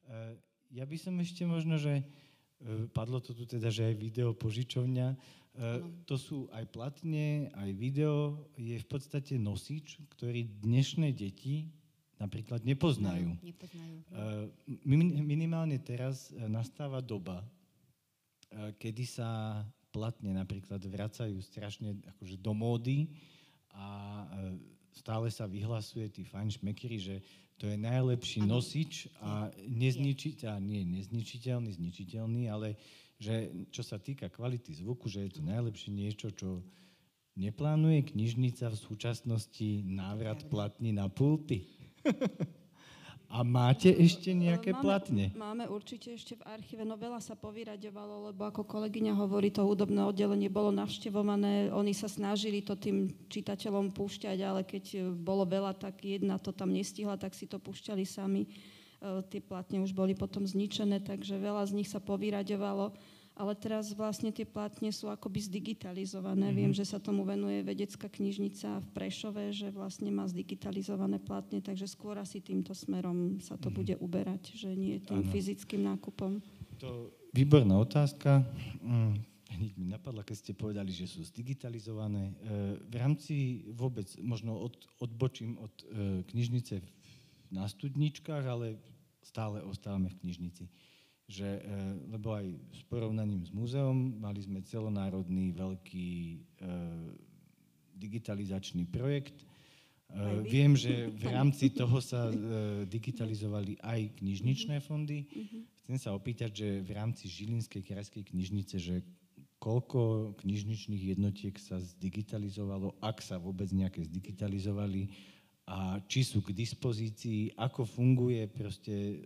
Eh, Ja by som ešte možno, že eh, padlo to tu teda, že aj video požičovňa, to sú aj platne, aj video, je v podstate nosič, ktorý dnešné deti napríklad nepoznajú. Nepoznajú. Min- Minimálne teraz eh, nastáva doba, kedy sa platne napríklad vracajú strašne akože do módy a stále sa vyhlasuje tí fajn šmekery, že to je najlepší Áno. nosič a nezničiteľ, nie zničiteľný, zničiteľný, ale že čo sa týka kvality zvuku, že je to najlepšie niečo, čo neplánuje knižnica v súčasnosti návrat platní na pulty. A máte ešte nejaké máme, platne? Máme určite ešte v archíve, no veľa sa povyraďovalo, lebo ako kolegyňa hovorí, to hudobné oddelenie bolo navštevované, oni sa snažili to tým čitateľom púšťať, ale keď e, bolo veľa, tak jedna to tam nestihla, tak si to púšťali sami. E, Tie platne už boli potom zničené, takže veľa z nich sa povyraďovalo. Ale teraz vlastne tie platne sú akoby zdigitalizované. Mm-hmm. Viem, že sa tomu venuje vedecká knižnica v Prešove, že vlastne má zdigitalizované platne, takže skôr asi týmto smerom sa to mm-hmm. bude uberať, že nie tým ano. fyzickým nákupom. To výborná otázka. Mm, hneď mi napadla, keď ste povedali, že sú zdigitalizované. E, v rámci vôbec, možno od, odbočím od e, knižnice na studničkách, ale stále ostávame v knižnici že, e, lebo aj s porovnaním s múzeom mali sme celonárodný veľký e, digitalizačný projekt. E, viem, že v rámci toho sa digitalizovali aj knižničné fondy. Mhm. Chcem sa opýtať, že v rámci Žilinskej krajskej knižnice, že koľko knižničných jednotiek sa zdigitalizovalo, ak sa vôbec nejaké zdigitalizovali a či sú k dispozícii, ako funguje proste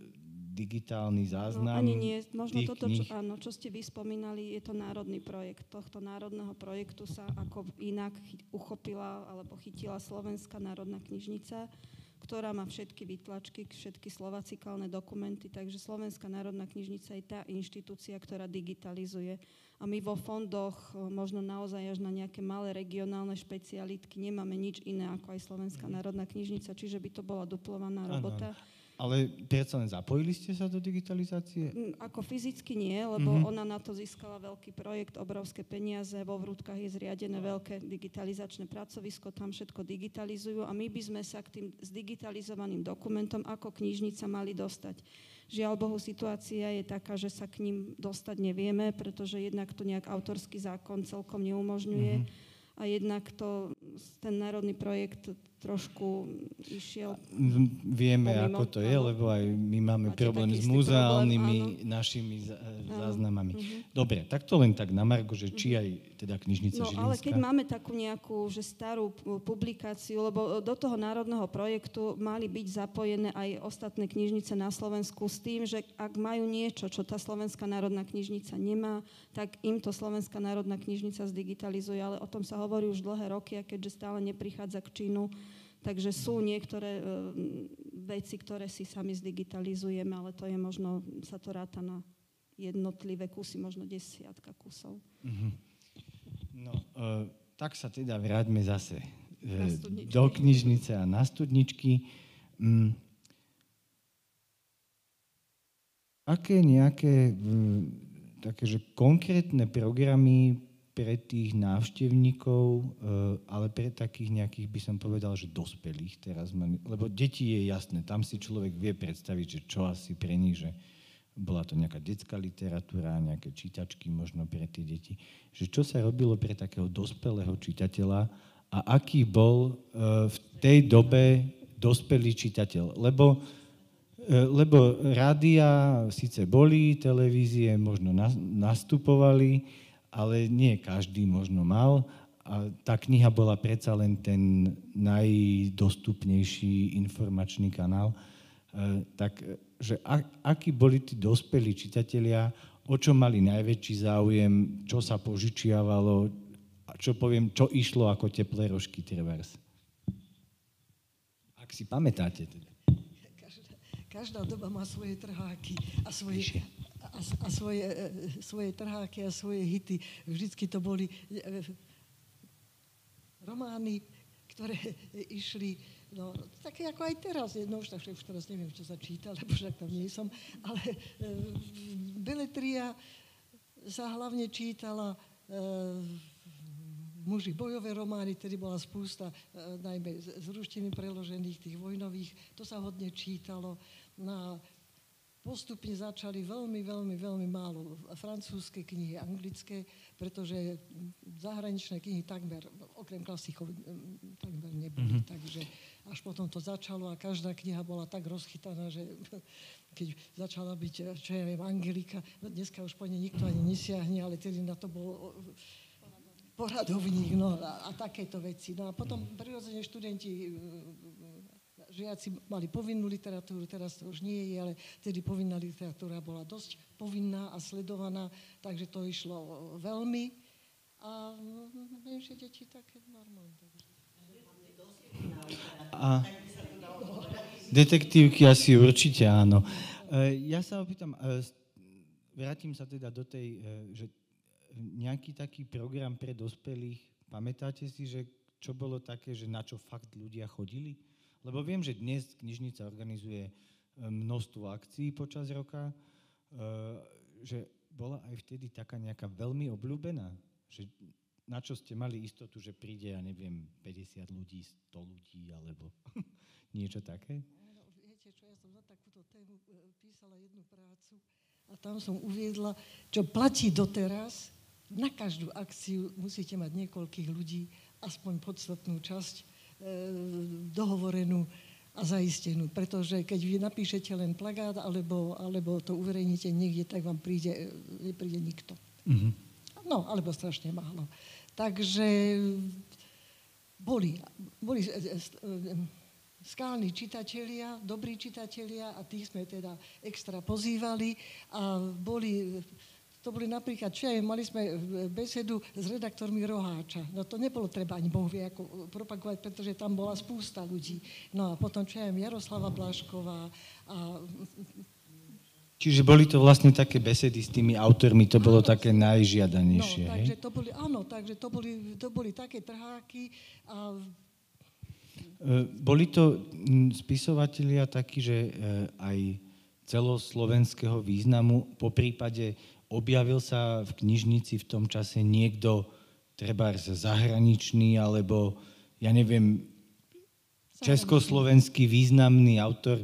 digitálny záznam? No, ani nie. Možno toto, čo, áno, čo ste vy spomínali, je to národný projekt. Tohto národného projektu sa ako inak uchopila alebo chytila Slovenská národná knižnica, ktorá má všetky výtlačky, všetky slovacikálne dokumenty, takže Slovenská národná knižnica je tá inštitúcia, ktorá digitalizuje. A my vo fondoch, možno naozaj až na nejaké malé regionálne špecialitky, nemáme nič iné ako aj Slovenská mhm. národná knižnica, čiže by to bola duplovaná robota. Ano. Ale predsa len zapojili ste sa do digitalizácie? Mm, ako fyzicky nie, lebo mm-hmm. ona na to získala veľký projekt, obrovské peniaze, vo Vrútkach je zriadené veľké digitalizačné pracovisko, tam všetko digitalizujú a my by sme sa k tým zdigitalizovaným dokumentom ako knižnica mali dostať. Žiaľ Bohu, situácia je taká, že sa k ním dostať nevieme, pretože jednak to nejak autorský zákon celkom neumožňuje. Mm-hmm a jednak to, ten národný projekt trošku išiel... Vieme, pomimo, ako to je, lebo aj my máme Máte problém s muzeálnymi problém, našimi záznamami. Uh-huh. Dobre, tak to len tak na Margo, že či aj teda knižnica no, Žilinská. ale keď máme takú nejakú, že starú publikáciu, lebo do toho národného projektu mali byť zapojené aj ostatné knižnice na Slovensku s tým, že ak majú niečo, čo tá Slovenská národná knižnica nemá, tak im to Slovenská národná knižnica zdigitalizuje, ale o tom sa hovorí už dlhé roky a keďže stále neprichádza k činu, Takže sú niektoré e, veci, ktoré si sami zdigitalizujeme, ale to je možno, sa to ráta na jednotlivé kusy, možno desiatka kusov. Mm-hmm. No, e, tak sa teda vráťme zase e, do knižnice a na studničky. Mm. Aké nejaké mm, také, že konkrétne programy pre tých návštevníkov, eh, ale pre takých nejakých, by som povedal, že dospelých teraz, lebo deti je jasné, tam si človek vie predstaviť, že čo asi pre nich, že bola to nejaká detská literatúra, nejaké čítačky možno pre tie deti, že čo sa robilo pre takého dospelého čitateľa a aký bol eh, v tej dobe dospelý čitateľ. Lebo, eh, lebo rádia síce boli, televízie možno nastupovali, ale nie každý možno mal. A tá kniha bola predsa len ten najdostupnejší informačný kanál. E, tak, že a, akí boli tí dospelí čitatelia, o čo mali najväčší záujem, čo sa požičiavalo, a čo poviem, čo išlo ako teplé rožky trebárs. Ak si pamätáte teda. Každá, každá doba má svoje trháky a svoje, a, a svoje, e, svoje trháky a svoje hity. Vždycky to boli e, romány, ktoré išli, no, také ako aj teraz, no už, tak, už teraz neviem, čo sa číta, lebo však tam nie som, ale e, beletria sa hlavne čítala e, muži bojové romány, tedy bola spústa, e, najmä z, z ruštiny preložených, tých vojnových, to sa hodne čítalo. Na postupne začali veľmi, veľmi, veľmi málo francúzske knihy, anglické, pretože zahraničné knihy takmer, okrem klasikov, takmer neboli. Mm-hmm. Takže až potom to začalo a každá kniha bola tak rozchytaná, že keď začala byť, čo ja viem, Angelika, no dneska už po nej nikto ani nesiahne, ale tedy na to bol poradovník, no a, a takéto veci. No a potom prirodzene študenti žiaci mali povinnú literatúru, teraz to už nie je, ale tedy povinná literatúra bola dosť povinná a sledovaná, takže to išlo veľmi. A menšie deti také normálne. A detektívky asi určite áno. E, ja sa opýtam, e, vrátim sa teda do tej, e, že nejaký taký program pre dospelých, pamätáte si, že čo bolo také, že na čo fakt ľudia chodili? Lebo viem, že dnes knižnica organizuje e, množstvo akcií počas roka, e, že bola aj vtedy taká nejaká veľmi obľúbená, že na čo ste mali istotu, že príde, ja neviem, 50 ľudí, 100 ľudí, alebo niečo také? Viete čo, ja som na takúto tému písala jednu prácu a tam som uviedla, čo platí doteraz, na každú akciu musíte mať niekoľkých ľudí, aspoň podstatnú časť e, dohovorenú a zaistenú. Pretože keď vy napíšete len plagát alebo, alebo to uverejníte niekde, tak vám príde, nepríde nikto. Mm-hmm. No, alebo strašne málo. Takže boli, boli e, e, e, skálni čitatelia, dobrí čitatelia a tých sme teda extra pozývali a boli to boli napríklad, čo aj, mali sme besedu s redaktormi Roháča. No to nebolo treba ani Boh vie ako propagovať, pretože tam bola spústa ľudí. No a potom, čo aj, Jaroslava Blašková a Čiže boli to vlastne také besedy s tými autormi, to bolo také najžiadanejšie, no, takže to boli, áno, takže to boli, to boli také trháky a e, boli to spisovatelia takí, že aj celoslovenského významu, po prípade objavil sa v knižnici v tom čase niekto, treba zahraničný, alebo ja neviem, československý významný autor?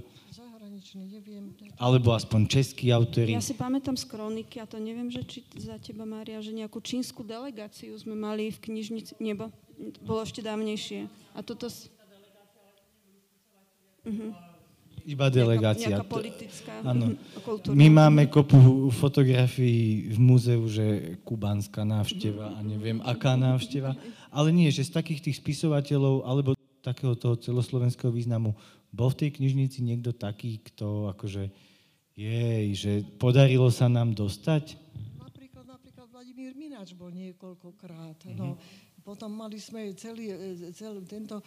Neviem. Alebo aspoň český autori? Ja si pamätám z kroniky, a to neviem, že či za teba, Mária, že nejakú čínsku delegáciu sme mali v knižnici, nebo bolo ešte dávnejšie. A toto... Uh-huh. Iba delegácia. Nejaká, nejaká politická, Áno. My máme kopu fotografií v múzeu, že kubánska návšteva a neviem, aká návšteva. Ale nie, že z takých tých spisovateľov alebo takého toho celoslovenského významu bol v tej knižnici niekto taký, kto akože jej, že podarilo sa nám dostať? Napríklad, napríklad Vladimír Mináč bol niekoľkokrát. Mm-hmm. No, potom mali sme celý, celý tento e,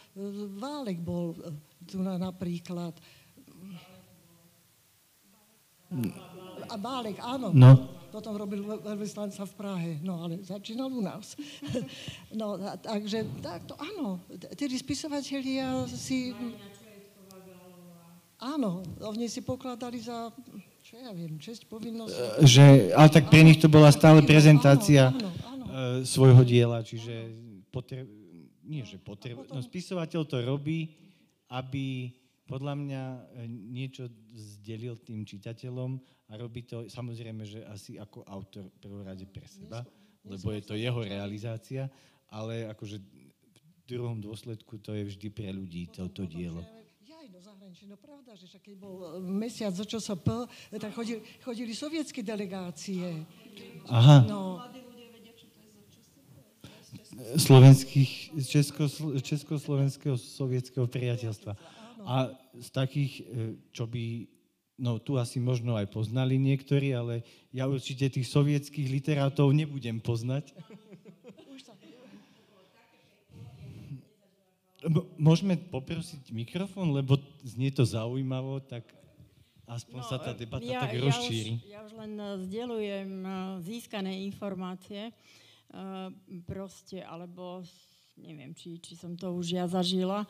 Válek bol e, tu na, napríklad. A Bálek, áno. No. Potom robil veľvyslanca v Prahe, no ale začínal u nás. no, takže tak to áno. Tedy spisovatelia si... Áno, oni si pokladali za, čo ja viem, česť, povinnosť. Že, ale tak pre nich to bola stále prezentácia áno, áno, áno. E, svojho diela, čiže potre... nie, že potre... no, spisovateľ to robí, aby podľa mňa e, niečo zdelil tým čitateľom a robí to samozrejme, že asi ako autor prvorade pre seba, lebo je to jeho realizácia, ale akože v druhom dôsledku to je vždy pre ľudí toto dielo. do zahraničí. No pravda, že keď bol e, mesiac zo ČSP, tak chodili, chodili sovietské delegácie. Aha. No. Slovenských, česko, československého sovietského priateľstva. A z takých, e, čo by, no tu asi možno aj poznali niektorí, ale ja určite tých sovietských literátov nebudem poznať. Môžeme poprosiť mikrofón, lebo znie to zaujímavo, tak aspoň no, sa tá debata ja, tak rozšíri. Ja už, ja už len e, získané informácie, e, proste, alebo neviem, či, či som to už ja zažila e,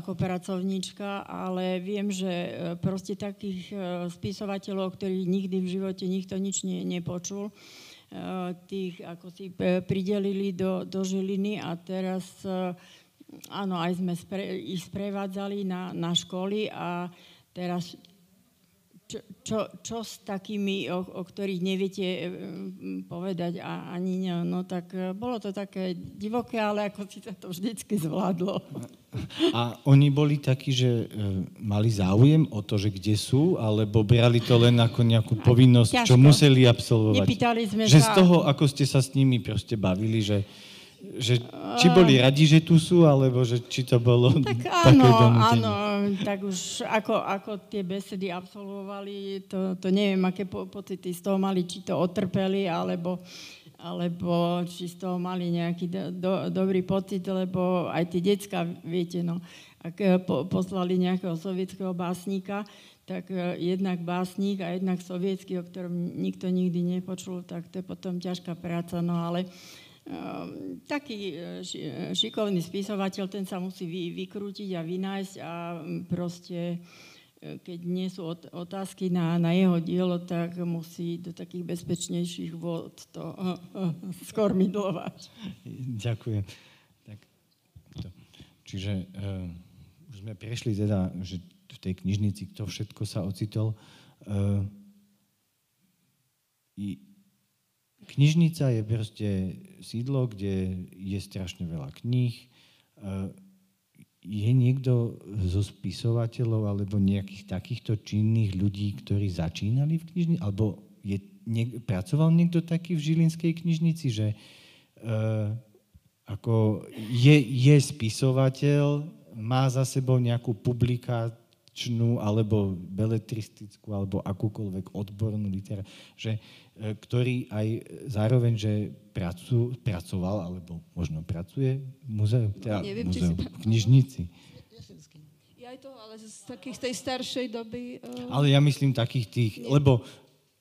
ako pracovníčka, ale viem, že e, proste takých e, spisovateľov, ktorí nikdy v živote nikto nič ne, nepočul, tých ako si pridelili do, do Žiliny a teraz áno, aj sme spre, ich sprevádzali na, na školy a teraz čo, čo, čo s takými, o, o ktorých neviete e, povedať a, ani ne, no tak e, bolo to také divoké, ale ako si sa to vždycky zvládlo. A oni boli takí, že e, mali záujem o to, že kde sú, alebo brali to len ako nejakú povinnosť, Ťažko. čo museli absolvovať? Nepýtali sme že sa... z toho, ako ste sa s nimi proste bavili, že že či boli radi, že tu sú, alebo že či to bolo tak áno, také áno, tak už ako, ako tie besedy absolvovali, to, to neviem, aké po, pocity z toho mali, či to otrpeli, alebo alebo či z toho mali nejaký do, do, dobrý pocit, lebo aj tí decka, viete, no, ak eh, po, poslali nejakého sovietského básnika, tak eh, jednak básnik a jednak sovietský, o ktorom nikto nikdy nepočul, tak to je potom ťažká práca, no ale taký šikovný spisovateľ, ten sa musí vy, vykrútiť a vynájsť a mm, proste keď nie sú otázky na, na jeho dielo, tak musí do takých bezpečnejších vod to uh, uh. Ďakujem. Tak, to. Čiže uh, už sme prešli teda, že v tej knižnici kto všetko sa ocitol. Uh, i, knižnica je proste sídlo, kde je strašne veľa kníh. Uh, je niekto zo spisovateľov alebo nejakých takýchto činných ľudí, ktorí začínali v knižnici? Alebo je, nie, pracoval niekto taký v Žilinskej knižnici, že uh, ako je, je spisovateľ, má za sebou nejakú publikačnú alebo beletristickú alebo akúkoľvek odbornú literatúru, že E, ktorý aj zároveň, že pracu, pracoval, alebo možno pracuje v muzeu, teda Neviem, muzeu, či si... v knižnici. Ja aj to, ale z takých tej staršej doby... Uh... Ale ja myslím takých tých, Nie. lebo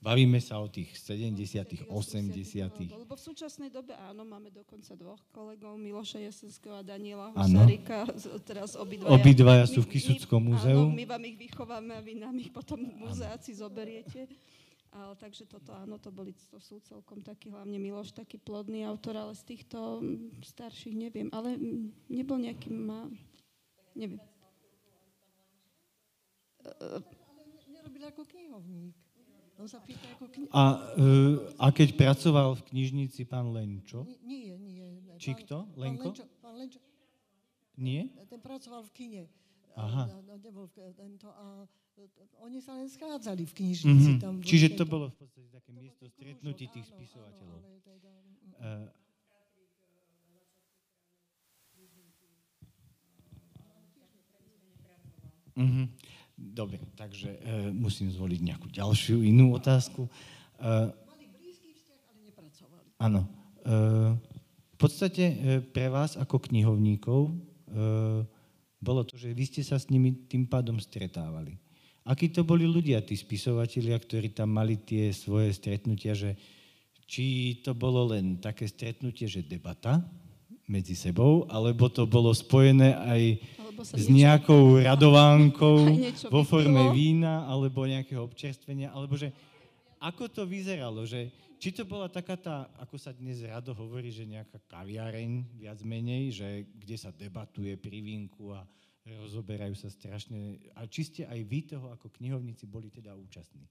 bavíme sa o tých 70 80 Lebo v súčasnej dobe áno, máme dokonca dvoch kolegov, Miloša Jesenského a Daniela Husarika, teraz obidvaja. Obidvaja sú v Kisuckom múzeu. Áno, my vám ich vychováme a vy nám ich potom muzeáci zoberiete. Ale, takže toto áno, to, boli, to sú celkom taký, hlavne Miloš, taký plodný autor, ale z týchto starších neviem. Ale nebol nejaký, má, neviem. Nerobil ako knihovník. On sa pýta ako kni- a, uh, a keď pracoval v knižnici pán Lenčo? Nie, nie. Či kto? Lenko? Pán Lenčo, pán Lenčo. Nie? Ten pracoval v kine. Aha. Nebol tento, a oni sa len schádzali v knižnici. Mm-hmm. Tam Čiže to bolo v podstate také miesto stretnutí tých spisovateľov. Uh, Uh-huh. Dobre, takže uh, musím zvoliť nejakú ďalšiu inú otázku. Uh, Mali blízky vzťah, ale nepracovali. Áno. Uh, v podstate uh, pre vás ako knihovníkov uh, bolo to, že vy ste sa s nimi tým pádom stretávali. Akí to boli ľudia, tí spisovatelia, ktorí tam mali tie svoje stretnutia, že či to bolo len také stretnutie, že debata medzi sebou, alebo to bolo spojené aj s nejakou radovánkou vo forme vína, alebo nejakého občerstvenia, alebo že ako to vyzeralo, že či to bola taká tá, ako sa dnes rado hovorí, že nejaká kaviareň viac menej, že kde sa debatuje pri vínku a rozoberajú sa strašne. A či ste aj vy toho ako knihovníci boli teda účastní?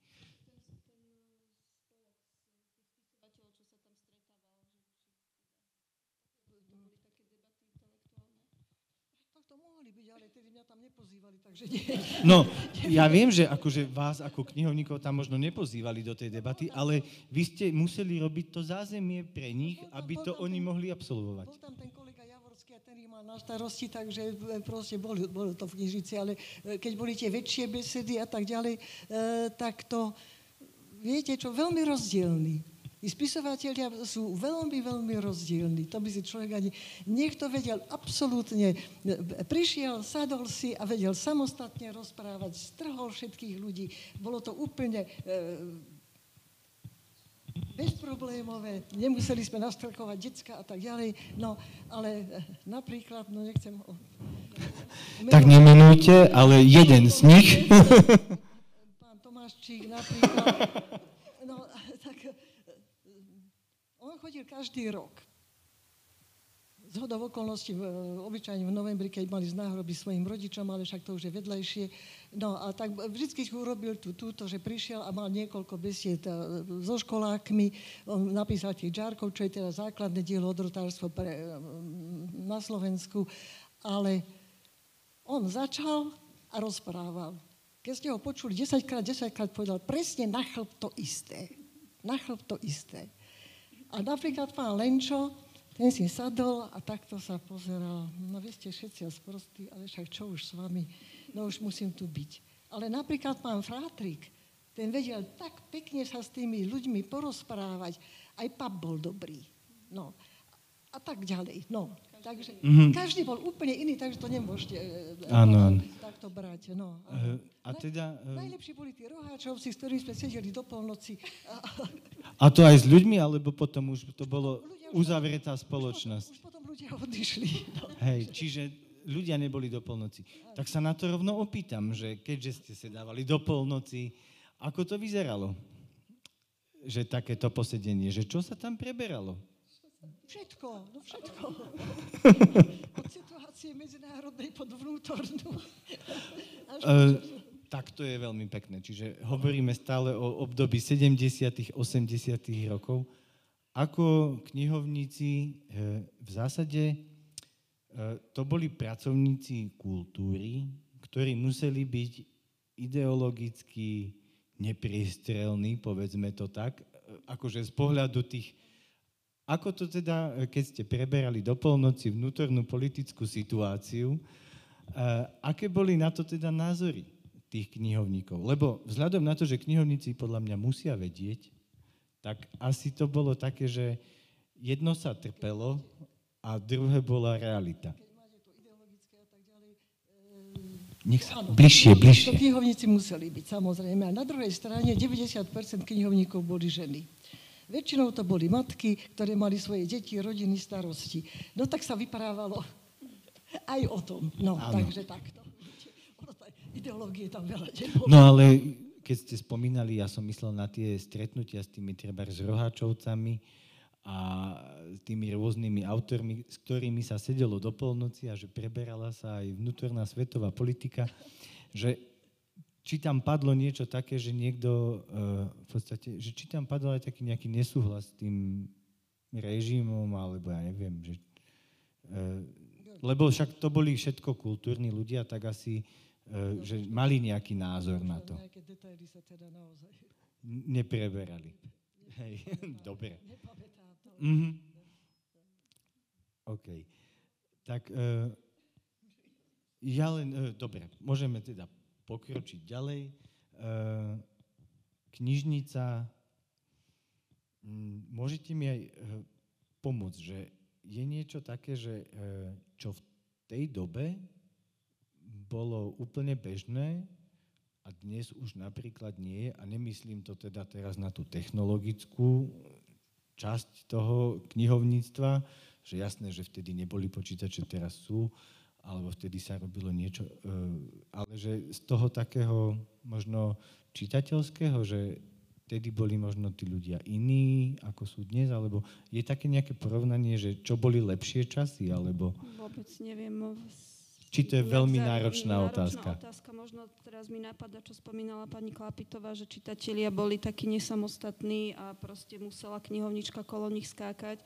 No, ja viem, že akože vás ako knihovníkov tam možno nepozývali do tej debaty, ale vy ste museli robiť to zázemie pre nich, aby to oni mohli absolvovať. Bol tam ten kolega ktorý mal na starosti, takže e, proste bolo, bolo to v knižnici, ale e, keď boli tie väčšie besedy a tak ďalej, e, tak to, viete čo, veľmi rozdielný. I spisovatelia sú veľmi, veľmi rozdielni. To by si človek ani... Niekto vedel absolútne... Prišiel, sadol si a vedel samostatne rozprávať, strhol všetkých ľudí. Bolo to úplne bezproblémové, nemuseli sme nastrkovať decka a tak ďalej, no ale eh, napríklad, no nechcem ho... Tak nemenujte, ale jeden z nich. Pán Tomáščík napríklad, no tak eh, on chodil každý rok zhodou okolností, obyčajne v novembri, keď mali z náhroby svojim rodičom, ale však to už je vedlejšie. No a tak vždy urobil tú, túto, že prišiel a mal niekoľko besied e, so školákmi. On napísal tých Džárkov, čo je teda základné dielo odrotárstvo pre, e, na Slovensku. Ale on začal a rozprával. Keď ste ho počuli 10 krát, 10 krát povedal presne na chlb to isté. Na chlb to isté. A napríklad pán Lenčo, ten si sadol a takto sa pozeral. No vy ste všetci sprostí, ale však čo už s vami? No už musím tu byť. Ale napríklad pán Frátrik, ten vedel tak pekne sa s tými ľuďmi porozprávať. Aj pap bol dobrý. No. A tak ďalej. No. Takže mm-hmm. každý bol úplne iný, takže to nemôžete e, áno, áno. takto brať. No. Uh, a teda... Uh... Najlepší boli tí roháčovci, s ktorými sme sedeli do polnoci. A to aj s ľuďmi, alebo potom už to bolo uzavretá spoločnosť? Už potom, už potom ľudia odišli. No. Hej, čiže ľudia neboli do polnoci. Tak sa na to rovno opýtam, že keďže ste sa dávali do polnoci, ako to vyzeralo? Že takéto posedenie, že čo sa tam preberalo? Všetko, no všetko. Od situácie medzinárodnej pod vnútornú. Uh, tak to je veľmi pekné. Čiže hovoríme stále o období 70 80 rokov. Ako knihovníci e, v zásade e, to boli pracovníci kultúry, ktorí museli byť ideologicky nepriestrelní, povedzme to tak, akože z pohľadu tých ako to teda, e, keď ste preberali do polnoci vnútornú politickú situáciu, uh, aké boli na to teda názory tých knihovníkov? Lebo vzhľadom na to, že knihovníci podľa mňa musia vedieť, tak asi to bolo také, že jedno sa trpelo a druhé bola realita. Nech sa, bližšie, bližšie. To knihovníci museli byť, samozrejme. A na druhej strane 90% knihovníkov boli ženy. Väčšinou to boli matky, ktoré mali svoje deti, rodiny, starosti. No tak sa vyprávalo aj o tom. No, ano. takže takto. Ideológie tam veľa nebolo. No ale keď ste spomínali, ja som myslel na tie stretnutia s tými treba s roháčovcami a tými rôznymi autormi, s ktorými sa sedelo do polnoci a že preberala sa aj vnútorná svetová politika, že či tam padlo niečo také, že niekto uh, v podstate, že či tam padol aj taký nejaký nesúhlas s tým režimom, alebo ja neviem, že, uh, lebo však to boli všetko kultúrni ľudia, tak asi, uh, že mali nejaký názor na to. Nejaké detaily sa teda naozaj... Nepreberali. Hej, dobre. Mm-hmm. OK. Tak ja len, dobre, môžeme teda pokročiť ďalej. E, knižnica, môžete mi aj e, pomôcť, že je niečo také, že e, čo v tej dobe bolo úplne bežné a dnes už napríklad nie je, a nemyslím to teda teraz na tú technologickú časť toho knihovníctva, že jasné, že vtedy neboli počítače, teraz sú, alebo vtedy sa robilo niečo, e, ale že z toho takého možno čitateľského, že vtedy boli možno tí ľudia iní, ako sú dnes, alebo je také nejaké porovnanie, že čo boli lepšie časy, alebo... Vôbec neviem. Či to je veľmi náročná, náročná otázka? otázka. Možno teraz mi napadá, čo spomínala pani Klapitová, že čitatelia boli takí nesamostatní a proste musela knihovnička kolo nich skákať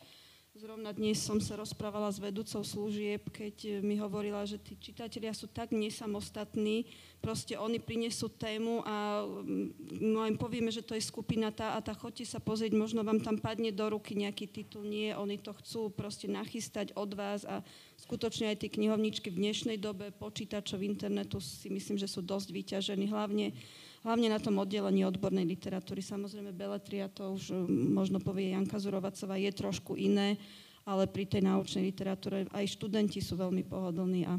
Zrovna dnes som sa rozprávala s vedúcou služieb, keď mi hovorila, že tí čitatelia sú tak nesamostatní, proste oni prinesú tému a no im povieme, že to je skupina tá a tá, chodte sa pozrieť, možno vám tam padne do ruky nejaký titul, nie, oni to chcú proste nachystať od vás a skutočne aj tie knihovničky v dnešnej dobe počítačov internetu si myslím, že sú dosť vyťažení, hlavne hlavne na tom oddelení odbornej literatúry. Samozrejme, beletria, to už um, možno povie Janka Zurovacová, je trošku iné, ale pri tej naučnej literatúre aj študenti sú veľmi pohodlní a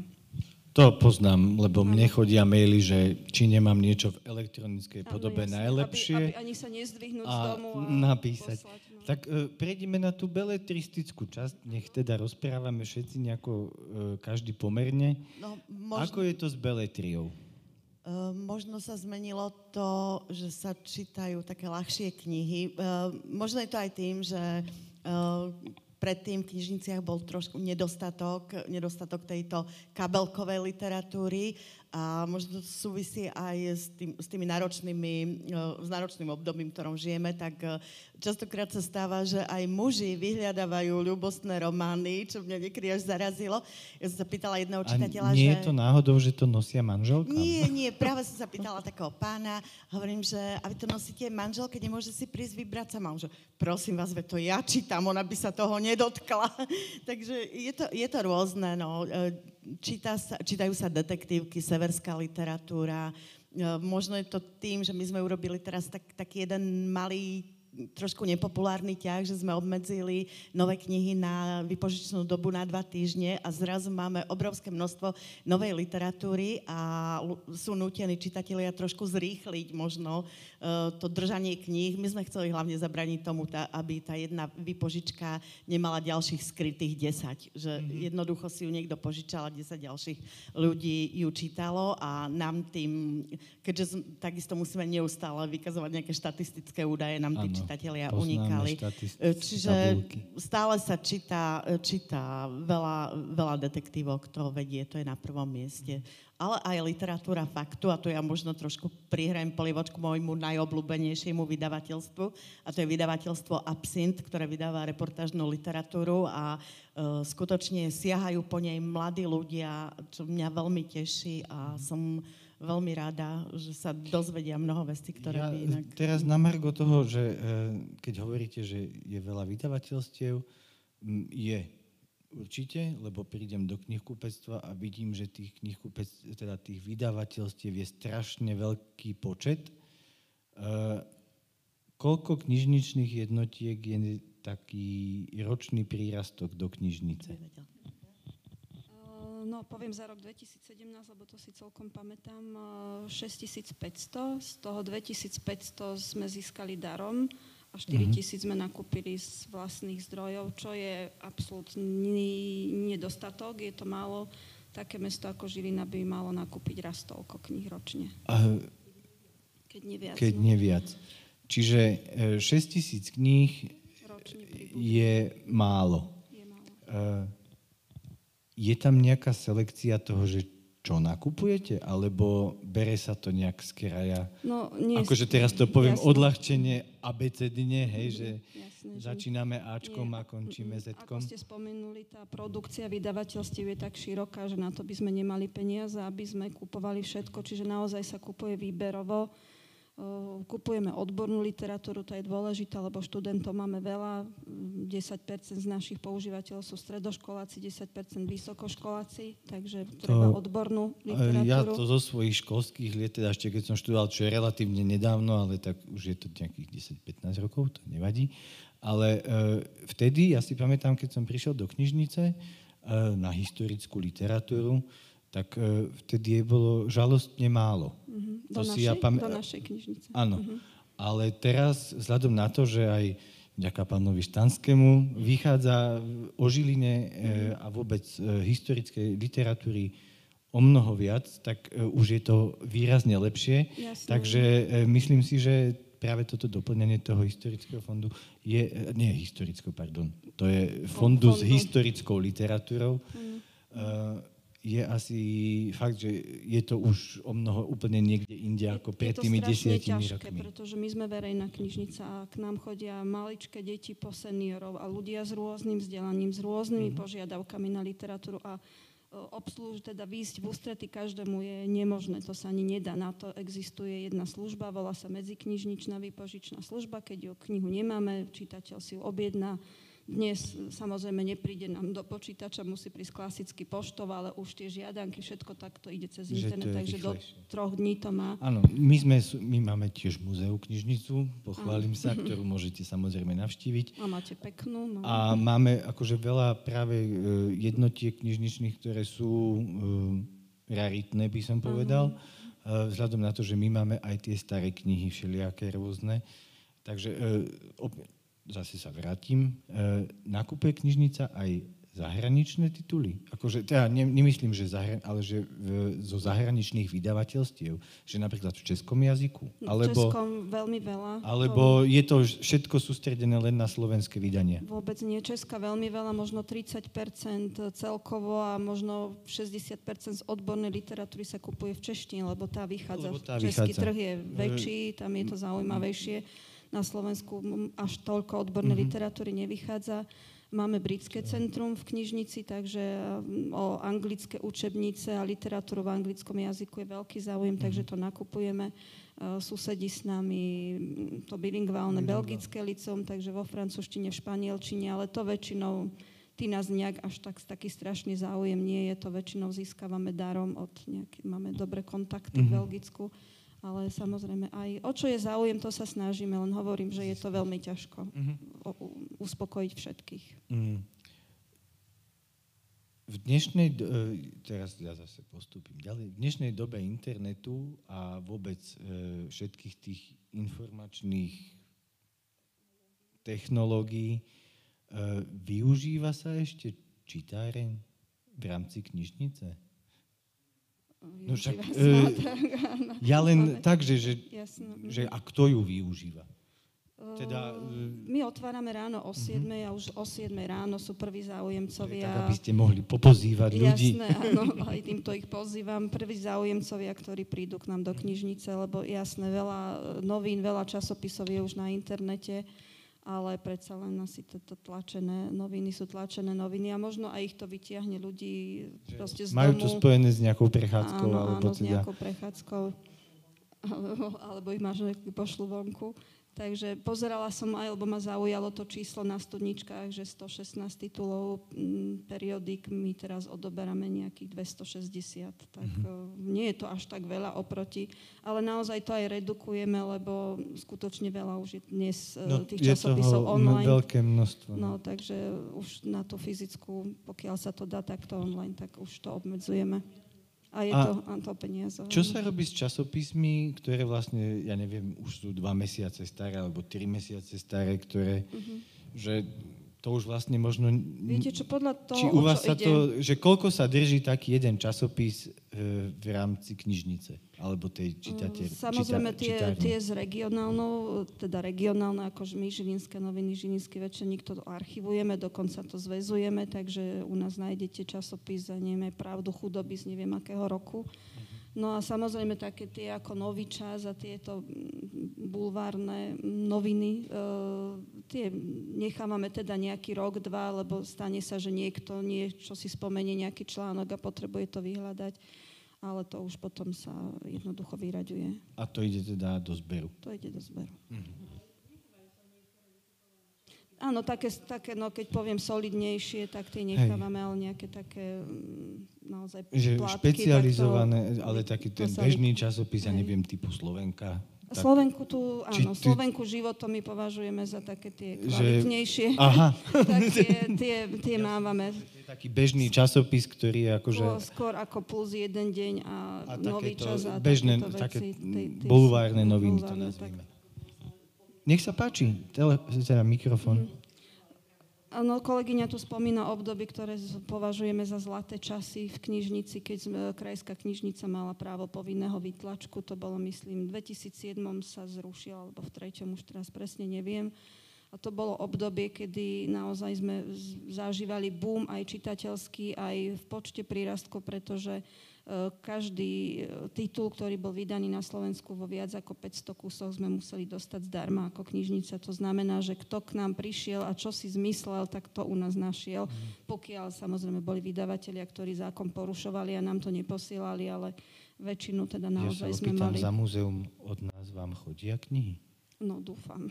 to poznám, lebo mne chodia maily, že či nemám niečo v elektronickej podobe jasne, najlepšie. Aby, aby ani sa nezdvihnúť a z domu a napísať. Poslať, no. Tak uh, prejdeme na tú beletristickú časť. Nech teda rozprávame všetci nejako, uh, každý pomerne. No, možno... Ako je to s beletriou? Ehm, možno sa zmenilo to, že sa čítajú také ľahšie knihy. Ehm, možno je to aj tým, že ehm, predtým v knižniciach bol trošku nedostatok, nedostatok tejto kabelkovej literatúry a možno to súvisí aj s, tým, s tými náročnými, s náročným obdobím, v ktorom žijeme, tak častokrát sa stáva, že aj muži vyhľadávajú ľubostné romány, čo mňa niekedy až zarazilo. Ja som sa pýtala jedného čitateľa, A nie že... je to náhodou, že to nosia manželka? Nie, nie, práve som sa pýtala takého pána, hovorím, že aby to nosíte manželke, nemôže si prísť vybrať sa manžel. Prosím vás, ve to ja čítam, ona by sa toho nedotkla. Takže je to, je to rôzne, no. E, číta sa, čítajú sa detektívky, severská literatúra, Možno je to tým, že my sme urobili teraz tak, taký jeden malý trošku nepopulárny ťah, že sme obmedzili nové knihy na vypožičnú dobu na dva týždne a zrazu máme obrovské množstvo novej literatúry a sú nutení čitatelia trošku zrýchliť možno uh, to držanie kníh. My sme chceli hlavne zabraniť tomu, aby tá jedna vypožička nemala ďalších skrytých 10. Že mm-hmm. jednoducho si ju niekto požičal a 10 ďalších ľudí ju čítalo a nám tým, keďže takisto musíme neustále vykazovať nejaké štatistické údaje, nám tí čitatelia unikali. E, čiže tabulky. stále sa číta, e, číta veľa, veľa detektívov, kto vedie, to je na prvom mieste. Ale aj literatúra faktu, a to ja možno trošku prihrajem polivočku môjmu najobľúbenejšiemu vydavateľstvu, a to je vydavateľstvo Absint, ktoré vydáva reportážnu literatúru a uh, skutočne siahajú po nej mladí ľudia, čo mňa veľmi teší a som veľmi rada, že sa dozvedia mnoho vestí, ktoré ja, by inak... Teraz na margo toho, že eh, keď hovoríte, že je veľa vydavateľstiev, je určite, lebo prídem do knihkupectva a vidím, že tých teda tých vydavateľstiev je strašne veľký počet. Eh, koľko knižničných jednotiek je taký ročný prírastok do knižnice? No, poviem za rok 2017, lebo to si celkom pamätám, 6500, z toho 2500 sme získali darom a 4000 mm-hmm. sme nakúpili z vlastných zdrojov, čo je absolútny nedostatok, je to málo. Také mesto ako Žilina by malo nakúpiť raz toľko kníh ročne. A, keď nie viac. Keď no. nie viac. Čiže 6000 e, kníh je málo. Je málo. Uh, je tam nejaká selekcia toho, že čo nakupujete, alebo bere sa to nejak z kraja? No, nie, akože teraz to poviem jasne. odľahčenie abecedne, hej, že jasne, začíname Ačkom nie, a končíme Zkom. Ako ste spomenuli, tá produkcia vydavateľstiev je tak široká, že na to by sme nemali peniaze, aby sme kupovali všetko, čiže naozaj sa kupuje výberovo Kupujeme odbornú literatúru, to je dôležité, lebo študentov máme veľa. 10% z našich používateľov sú stredoškoláci, 10% vysokoškoláci, takže treba to, odbornú literatúru. Ja to zo svojich školských liet, teda ešte keď som študoval, čo je relatívne nedávno, ale tak už je to nejakých 10-15 rokov, to nevadí. Ale e, vtedy, ja si pamätám, keď som prišiel do knižnice e, na historickú literatúru, tak e, vtedy je bolo žalostne málo. Uh-huh. Do, to našej, si ja pam... do našej knižnice. Áno. Uh-huh. Ale teraz, vzhľadom na to, že aj vďaka pánovi Štanskému vychádza o Žiline e, a vôbec e, historickej literatúry o mnoho viac, tak e, už je to výrazne lepšie. Jasne. Takže e, myslím si, že práve toto doplňanie toho historického fondu je, nie historického, pardon, to je fondu, fondu. s historickou literatúrou. Mm. E, je asi fakt, že je to už o mnoho úplne niekde inde ako pred tými desiatimi ťažké, rokmi. pretože my sme verejná knižnica a k nám chodia maličké deti po seniorov a ľudia s rôznym vzdelaním, s rôznymi mm-hmm. požiadavkami na literatúru a obsluž, teda výjsť v ústrety každému je nemožné, to sa ani nedá. Na to existuje jedna služba, volá sa medziknižničná výpožičná služba. Keď ju knihu nemáme, čitateľ si ju objedná, dnes samozrejme nepríde nám do počítača, musí prísť klasicky poštov, ale už tie žiadanky, všetko takto ide cez internet, takže do troch dní to má. Áno, my, sme, my máme tiež muzeu knižnicu, pochválim sa, ktorú môžete samozrejme navštíviť. A máte peknú. No. A máme akože veľa práve e, jednotiek knižničných, ktoré sú e, raritné, by som povedal. Uh-huh. Vzhľadom na to, že my máme aj tie staré knihy všelijaké rôzne. Takže zase sa vrátim, e, nakupuje knižnica aj zahraničné tituly? Akože, teda ne, nemyslím, že zahra, ale že v, zo zahraničných vydavateľstiev, že napríklad v českom jazyku. Alebo, v českom veľmi veľa. Alebo je to všetko sústredené len na slovenské vydanie? Vôbec nie. Česka veľmi veľa, možno 30% celkovo a možno 60% z odbornej literatúry sa kupuje v češtine, lebo tá vychádza. Lebo tá Český vychádza. trh je väčší, tam je to zaujímavejšie na Slovensku až toľko odbornej mm-hmm. literatúry nevychádza. Máme britské centrum v knižnici, takže o anglické učebnice a literatúru v anglickom jazyku je veľký záujem, mm-hmm. takže to nakupujeme. Susedí s nami to bilingválne belgické licom, takže vo francúzštine, v španielčine, ale to väčšinou tí nás nejak až tak, taký strašný záujem nie je, to väčšinou získavame darom od nejaký, máme dobré kontakty mm-hmm. v mhm. Belgicku ale samozrejme aj o čo je záujem, to sa snažíme, len hovorím, že je to veľmi ťažko Mhm. u- uspokojiť všetkých. Mm. V dnešnej, e, teraz ja zase postupím ďalej, v dnešnej dobe internetu a vôbec e, všetkých tých informačných technológií, e, využíva sa ešte čitáreň v rámci knižnice? No však, e. Ja len tak, že, že, Jasné. že a kto ju využíva? Teda, Ehm, e, My otvárame ráno o 7 a už o 7 ráno sú prví záujemcovia. tak, aby ste mohli popozývať ľudí. Jasné, áno, aj týmto ich pozývam. Prví záujemcovia, ktorí prídu k nám do knižnice, lebo jasné, veľa novín, veľa časopisov je už na internete, ale predsa len asi toto tlačené noviny sú tlačené noviny a možno aj ich to vytiahne ľudí proste z Majú domu. to spojené s nejakou prechádzkou, áno, alebo áno, s teda... nejakou prechádzkou. Alebo, alebo ich manželky pošlu vonku. Takže pozerala som aj, lebo ma zaujalo to číslo na studničkách, že 116 titulov m, periodík my teraz odoberáme nejakých 260. Tak mm-hmm. nie je to až tak veľa oproti, ale naozaj to aj redukujeme, lebo skutočne veľa už je dnes no, tých je časopisov toho online. veľké množstvo. No, takže už na tú fyzickú, pokiaľ sa to dá takto online, tak už to obmedzujeme. A je A to, a to peniaze. Čo sa robí s časopismi, ktoré vlastne, ja neviem, už sú dva mesiace staré, alebo tri mesiace staré, ktoré, Mhm. že to už vlastne možno... Viete, čo podľa toho, či u vás sa ide? to, že koľko sa drží taký jeden časopis e, v rámci knižnice, alebo tej čitate, Mm, Samozrejme, čita- tie, tie s regionálnou, teda regionálne, ako my, Žilinské noviny, Žilinský večerník, to archivujeme, dokonca to zväzujeme, takže u nás nájdete časopis za neviem, pravdu chudoby z neviem akého roku. No a samozrejme také tie ako Nový čas a tieto bulvárne noviny, e, tie nechávame teda nejaký rok, dva, lebo stane sa, že niekto niečo si spomenie nejaký článok a potrebuje to vyhľadať, ale to už potom sa jednoducho vyraďuje. A to ide teda do zberu. To ide do zberu. Áno, také, také, no keď poviem solidnejšie, tak tie nechávame, ale nejaké také mm, naozaj Že plátky, špecializované, to- ale taký ten bežný časopis, ja Hej. neviem, typu Slovenka. Tak- Slovenku tu, áno, ty- Slovenku životom my považujeme za také tie Že- kvalitnejšie. Aha, tak tie, tie, tie mávame. to je taký bežný časopis, ktorý je akože... Skôr, ako plus jeden deň a, A nový čas a bežné, také veci. Tí- tí bulvárne noviny to bulvárne, tak. nazvime. Nech sa páči, tele, teda mikrofón. Mhm. Áno, kolegyňa tu spomína obdobie, ktoré považujeme za zlaté časy v knižnici, keď krajská knižnica mala právo povinného vytlačku. To bolo, myslím, v 2007 sa zrušil, alebo v treťom, už teraz presne neviem. A to bolo obdobie, kedy naozaj sme zažívali boom aj čitateľský, aj v počte prírastkov, pretože e, každý e, titul, ktorý bol vydaný na Slovensku vo viac ako 500 kusoch, sme museli dostať zdarma ako knižnica. To znamená, že kto k nám prišiel a čo si zmyslel, tak to u nás našiel. Pokiaľ samozrejme boli vydavatelia, ktorí zákon porušovali a nám to neposielali, ale väčšinu teda Ja sa naozaj sme mali. za múzeum od nás vám chodia knihy? No, dúfam.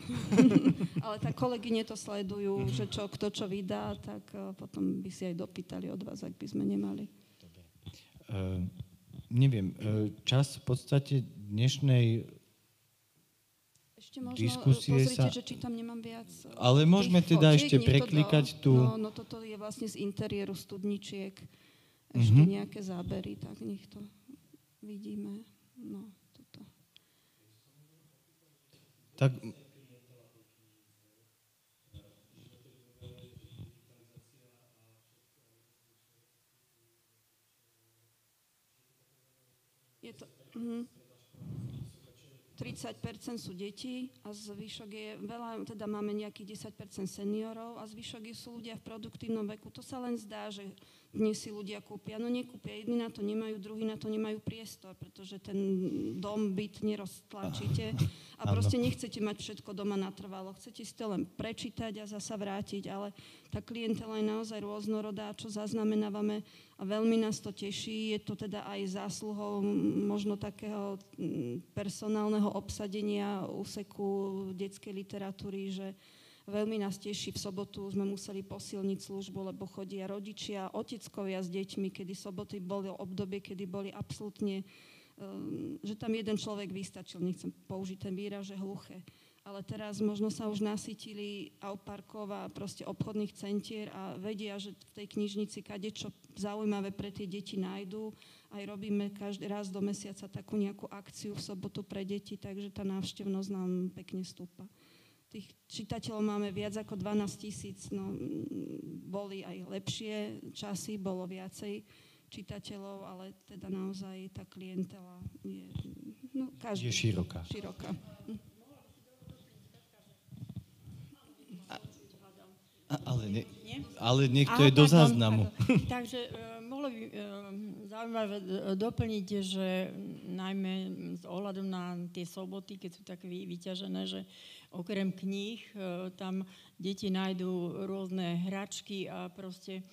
Ale tak kolegyne to sledujú, že čo, kto čo vydá, tak eh, potom by si aj dopýtali od vás, ak by sme nemali. Uh, neviem, uh, čas v podstate dnešnej, Ešte možno, Diskusie pozrite, sa- že či tam nemám viac. eh, ale môžeme teda ešte preklikať dal. tu. No, no toto je vlastne z interiéru studničiek. Ešte Mhm. nejaké zábery, tak nech to vidíme. No, toto. Tak, Je to... Mhm. 30% sú deti a zvyšok je veľa, teda máme nejakých 10% seniorov a zvyšok sú ľudia v produktívnom veku. To sa len zdá, že dnes si ľudia kúpia. No nekúpia, jedni na to nemajú, druhí na to nemajú priestor, pretože ten dom, byt neroztlačíte a proste nechcete mať všetko doma natrvalo. Chcete si to len prečítať a zasa vrátiť, ale tá klientela je naozaj rôznorodá, čo zaznamenávame a veľmi nás to teší. Je to teda aj zásluhou možno takého mm, personálneho obsadenia úseku detskej literatúry, že veľmi nás teší. V sobotu sme museli posilniť službu, lebo chodia rodičia, oteckovia s deťmi, kedy soboty boli obdobie, kedy boli absolútne že tam jeden človek vystačil, nechcem použiť ten výraz, že hluché. Ale teraz možno sa už nasytili parkov a proste obchodných centier a vedia, že v tej knižnici kade čo zaujímavé pre tie deti nájdú. Aj robíme každý raz do mesiaca takú nejakú akciu v sobotu pre deti, takže tá návštevnosť nám pekne stúpa. Tých čitateľov máme viac ako 12 tisíc, no boli aj lepšie časy, bolo viacej čitateľov, ale teda naozaj tá klientela je, no, každý, je široká. široká. Ale, ne, ale niekto je do záznamu. Takže uh, mohlo by uh, zaujímavé doplniť, že najmä s ohľadom na tie soboty, keď sú tak vy, vyťažené, že okrem kníh uh, tam deti nájdú rôzne hračky a proste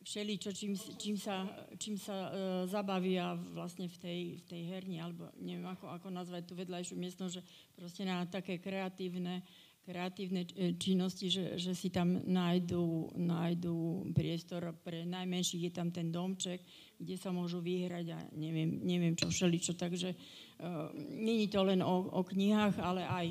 všeličo, čím, čím sa, čím sa uh, zabavia vlastne v tej, v tej herni, alebo neviem, ako, ako nazvať tú vedľajšiu miestnosť, že proste na také kreatívne kreatívne e, činnosti, že, že si tam nájdú, nájdú priestor pre najmenších, je tam ten domček, kde sa môžu vyhrať a neviem, neviem čo všeličo, takže uh, není to len o, o knihách, ale aj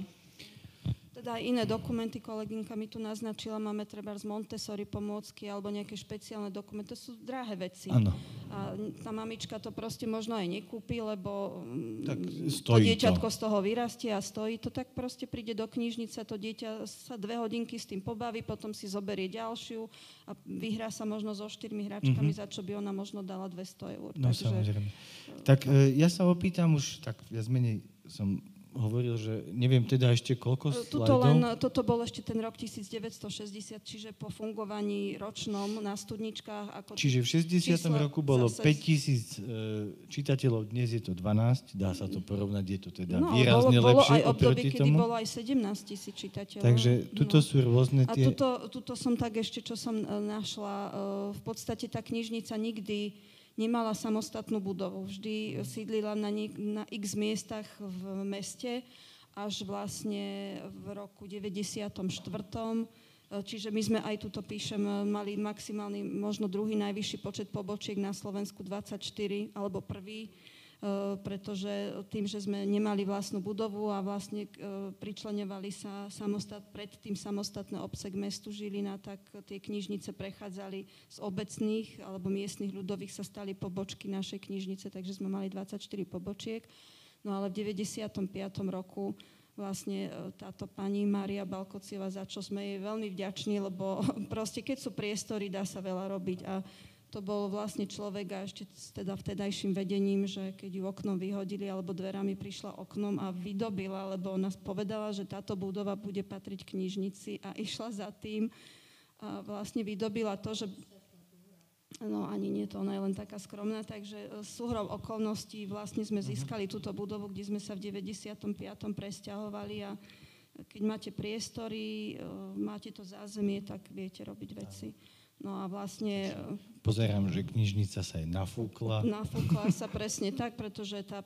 teda aj iné dokumenty, kolegynka mi tu naznačila, máme treba z Montessori pomôcky alebo nejaké špeciálne dokumenty, to sú drahé veci. Áno. A tá mamička to proste možno aj nekúpi, lebo mm, tak to dieťatko to. z toho vyrastie a stojí, to tak proste príde do knižnice, to dieťa sa dve hodinky s tým pobaví, potom si zoberie ďalšiu a vyhrá sa možno so štyrmi hračkami, mm-hmm. za čo by ona možno dala 200 eur. No Takže, samozrejme. Tak e, ja sa opýtam už, tak viac menej som hovoril, že neviem teda ešte koľko slajdov. Tuto, len, toto bol ešte ten rok 1960, čiže po fungovaní ročnom na studničkách. Ako čiže v 60. roku bolo zase... 5000 e, čitateľov, dnes je to 12, dá sa to porovnať, je to teda no, výrazne bolo, bolo lepšie aj obdobie, tomu. bolo aj 17 tisíc čitateľov. Takže tuto no. sú rôzne tie... A tuto, tuto som tak ešte, čo som e, našla, e, v podstate tá knižnica nikdy nemala samostatnú budovu. Vždy sídlila na, na x miestach v meste, až vlastne v roku 94. Čiže my sme aj tuto píšem, mali maximálny, možno druhý najvyšší počet pobočiek na Slovensku 24, alebo prvý pretože tým, že sme nemali vlastnú budovu a vlastne eh, pričlenovali sa samostat, predtým samostatné obce k mestu Žilina, tak tie knižnice prechádzali z obecných alebo miestnych ľudových sa stali pobočky našej knižnice, takže sme mali 24 pobočiek. No ale v 95. roku vlastne eh, táto pani Mária Balkocieva, za čo sme jej veľmi vďační, lebo proste keď sú priestory, dá sa veľa robiť a to bol vlastne človek a ešte teda vtedajším vedením, že keď ju oknom vyhodili alebo dverami prišla oknom a vydobila, lebo ona povedala, že táto budova bude patriť knižnici a išla za tým a vlastne vydobila to, že No ani nie to, ona je len taká skromná, takže e, súhrou okolností vlastne sme mhm. získali túto budovu, kde sme sa v 95. presťahovali a keď máte priestory, e, máte to zázemie, tak viete robiť veci. No a vlastne... E, Pozerám, že knižnica sa aj nafúkla. Nafúkla sa presne tak, pretože tá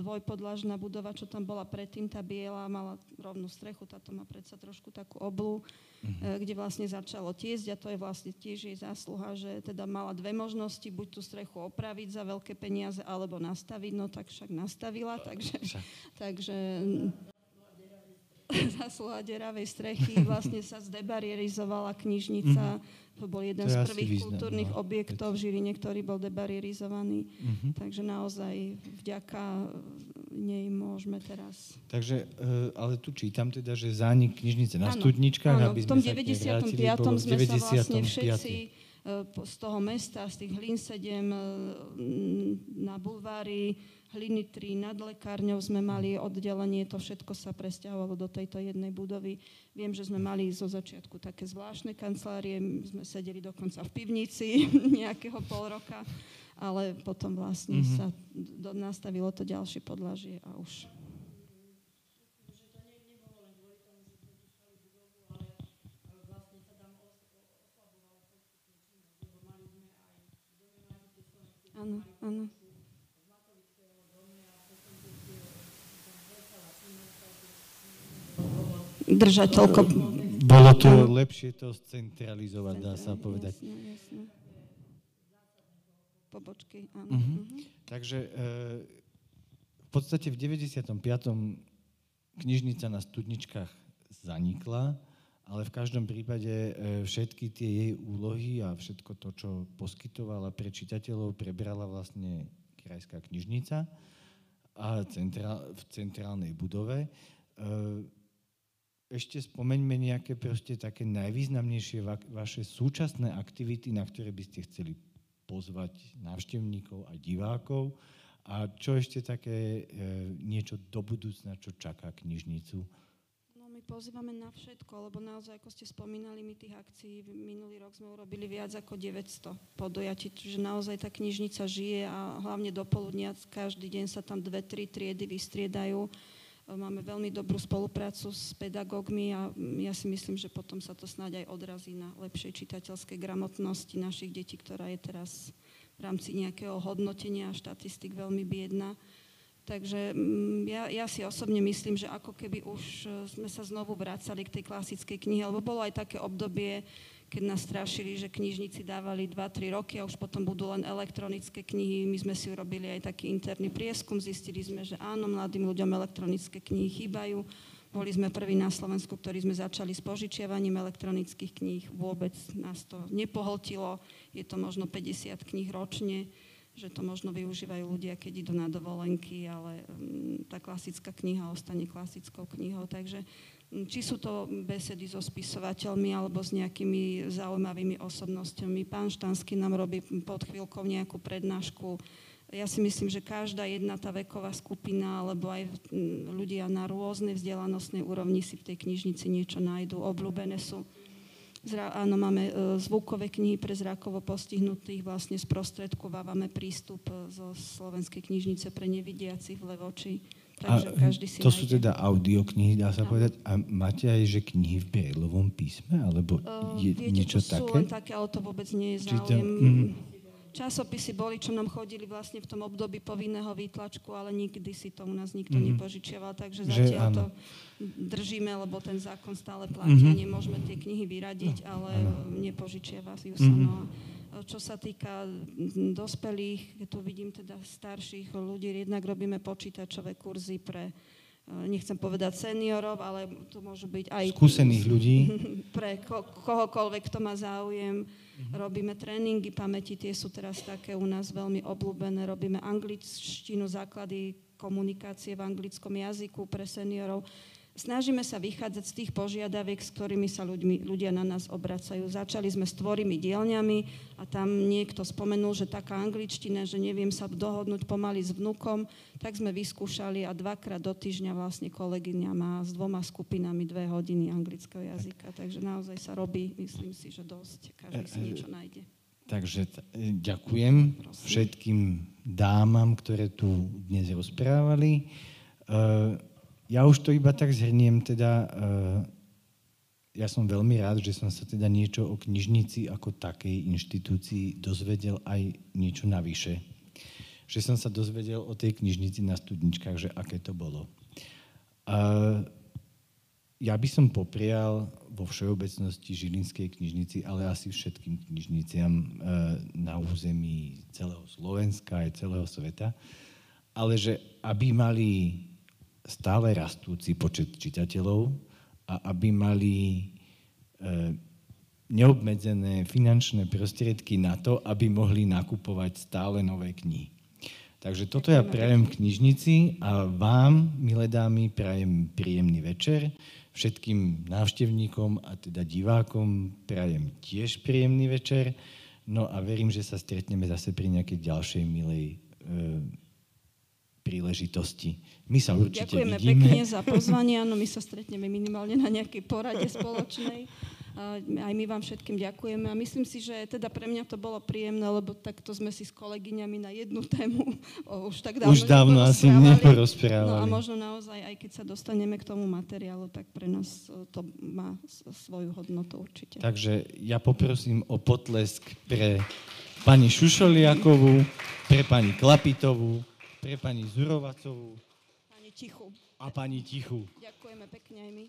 dvojpodlažná budova, čo tam bola predtým, tá biela, mala rovnú strechu, táto má predsa trošku takú oblu, mm-hmm. kde vlastne začalo tiesť a to je vlastne tiež jej zásluha, že teda mala dve možnosti, buď tú strechu opraviť za veľké peniaze, alebo nastaviť, no tak však nastavila, takže, takže zásluha deravej strechy, vlastne sa zdebarrierizovala knižnica, mm-hmm to bol jeden to z prvých význam, kultúrnych no, objektov v Žiline, ktorý bol debarierizovaný. Uh-huh. Takže naozaj vďaka nej môžeme teraz... Takže, e, ale tu čítam teda, že zánik knižnice na áno, studničkách, áno, aby sme v tom 95. Vrátili, sme 95. sa vlastne všetci e, z toho mesta, z tých Hlín 7 e, na bulvári Hliny 3 nad lekárňou sme mali oddelenie, to všetko sa presťahovalo do tejto jednej budovy. Viem, že sme mali zo začiatku také zvláštne kancelárie, sme sedeli dokonca v pivnici nejakého pol roka, ale potom vlastne mm-hmm. sa do, nastavilo to ďalšie podlažie a už Áno, áno. Držať toľko... Bolo to lepšie to centralizovať, dá sa povedať. Jasne, jasne. Pobočky, áno. Uh-huh. Uh-huh. Takže e, podstate v 95. knižnica na Studničkách zanikla, ale v každom prípade e, všetky tie jej úlohy a všetko to, čo poskytovala pre čitateľov, prebrala vlastne Krajská knižnica a centrál, v centrálnej budove. Ešte spomeňme nejaké proste také najvýznamnejšie va- vaše súčasné aktivity, na ktoré by ste chceli pozvať návštevníkov a divákov a čo ešte také e, niečo do budúcna, čo čaká knižnicu pozývame na všetko, lebo naozaj, ako ste spomínali, my tých akcií minulý rok sme urobili viac ako 900 podujatí, čiže naozaj tá knižnica žije a hlavne do poludnia každý deň sa tam dve, tri triedy vystriedajú. Máme veľmi dobrú spoluprácu s pedagógmi a ja si myslím, že potom sa to snáď aj odrazí na lepšej čitateľskej gramotnosti našich detí, ktorá je teraz v rámci nejakého hodnotenia a štatistik veľmi biedna. Takže mm, ja, ja si osobne myslím, že ako keby už e, sme sa znovu vracali k tej klasickej knihe, lebo bolo aj také obdobie, keď nás strašili, že knižníci dávali 2-3 roky a už potom budú len elektronické knihy. My sme si urobili aj taký interný prieskum, zistili sme, že áno, mladým ľuďom elektronické knihy chýbajú. Boli sme prví na Slovensku, ktorí sme začali s požičiavaním elektronických kníh. Vôbec nás to nepohltilo. Je to možno 50 kníh ročne že to možno využívajú ľudia, keď idú na dovolenky, ale mm, tá klasická kniha ostane klasickou knihou. Takže či sú to besedy so spisovateľmi alebo s nejakými zaujímavými osobnosťami. Pán Štanský nám robí pod chvíľkou nejakú prednášku. Ja si myslím, že každá jedna tá veková skupina alebo aj ľudia na rôznej vzdelanostnej úrovni si v tej knižnici niečo nájdú. Obľúbené sú Zra, áno, máme e, zvukové knihy pre zrakovo postihnutých, vlastne sprostredkovávame prístup e, zo Slovenskej knižnice pre nevidiacich v Levoči. Takže a každý si to nájde. sú teda audioknihy, dá sa no. povedať. A máte aj, že knihy v Brailovom písme? Alebo uh, je viete, niečo to také? sú len také, ale to vôbec nie je záujem. To, mm, časopisy boli, čo nám chodili vlastne v tom období povinného výtlačku, ale nikdy si to u nás nikto mm-hmm. nepožičiaval, takže zatiaľ to držíme, lebo ten zákon stále platí mm-hmm. a nemôžeme tie knihy vyradiť, ale ano. nepožičiava ju mm-hmm. no. Čo sa týka dospelých, tu vidím teda starších ľudí, jednak robíme počítačové kurzy pre e, nechcem povedať seniorov, ale to môžu byť aj... Skúsených ľudí. Pre ko- kohokoľvek, kto má záujem Mm-hmm. Robíme tréningy pamäti, tie sú teraz také u nás veľmi obľúbené. Robíme angličtinu, základy komunikácie v anglickom jazyku pre seniorov. Snažíme sa vychádzať z tých požiadaviek, s ktorými sa ľuďmi, ľudia na nás obracajú. Začali sme s tvorými dielňami a tam niekto spomenul, že taká angličtina, že neviem sa dohodnúť pomaly s vnukom, tak sme vyskúšali a dvakrát do týždňa vlastne kolegyňa má s dvoma skupinami dve hodiny anglického jazyka. Takže naozaj sa robí, myslím si, že dosť. Každý si niečo nájde. Takže t- ďakujem Prosím. všetkým dámam, ktoré tu dnes rozprávali. Uh, ja už to iba tak zhrniem, teda uh, ja som veľmi rád, že som sa teda niečo o knižnici ako takej inštitúcii dozvedel aj niečo navyše. Že som sa dozvedel o tej knižnici na studničkách, že aké to bolo. Uh, ja by som poprial vo všeobecnosti Žilinskej knižnici, ale asi všetkým knižniciam uh, na území celého Slovenska aj celého sveta, ale že aby mali stále rastúci počet čitateľov a aby mali e, neobmedzené finančné prostriedky na to, aby mohli nakupovať stále nové knihy. Takže toto ja prajem knižnici a vám, milé dámy, prajem príjemný večer. Všetkým návštevníkom a teda divákom prajem tiež príjemný večer. No a verím, že sa stretneme zase pri nejakej ďalšej milej e, príležitosti. My sa určite Ďakujeme vidíme. pekne za pozvanie, áno, my sa stretneme minimálne na nejakej porade spoločnej. Aj my vám všetkým ďakujeme a myslím si, že teda pre mňa to bolo príjemné, lebo takto sme si s kolegyňami na jednu tému už tak dávno Už dávno asi neporozprávali. No a možno naozaj, aj keď sa dostaneme k tomu materiálu, tak pre nás to má svoju hodnotu určite. Takže ja poprosím o potlesk pre pani Šušoliakovú, pre pani Klapitovú, pre pani Zurovacovú pani Tichu. a pani Tichu. Ďakujeme pekne aj my.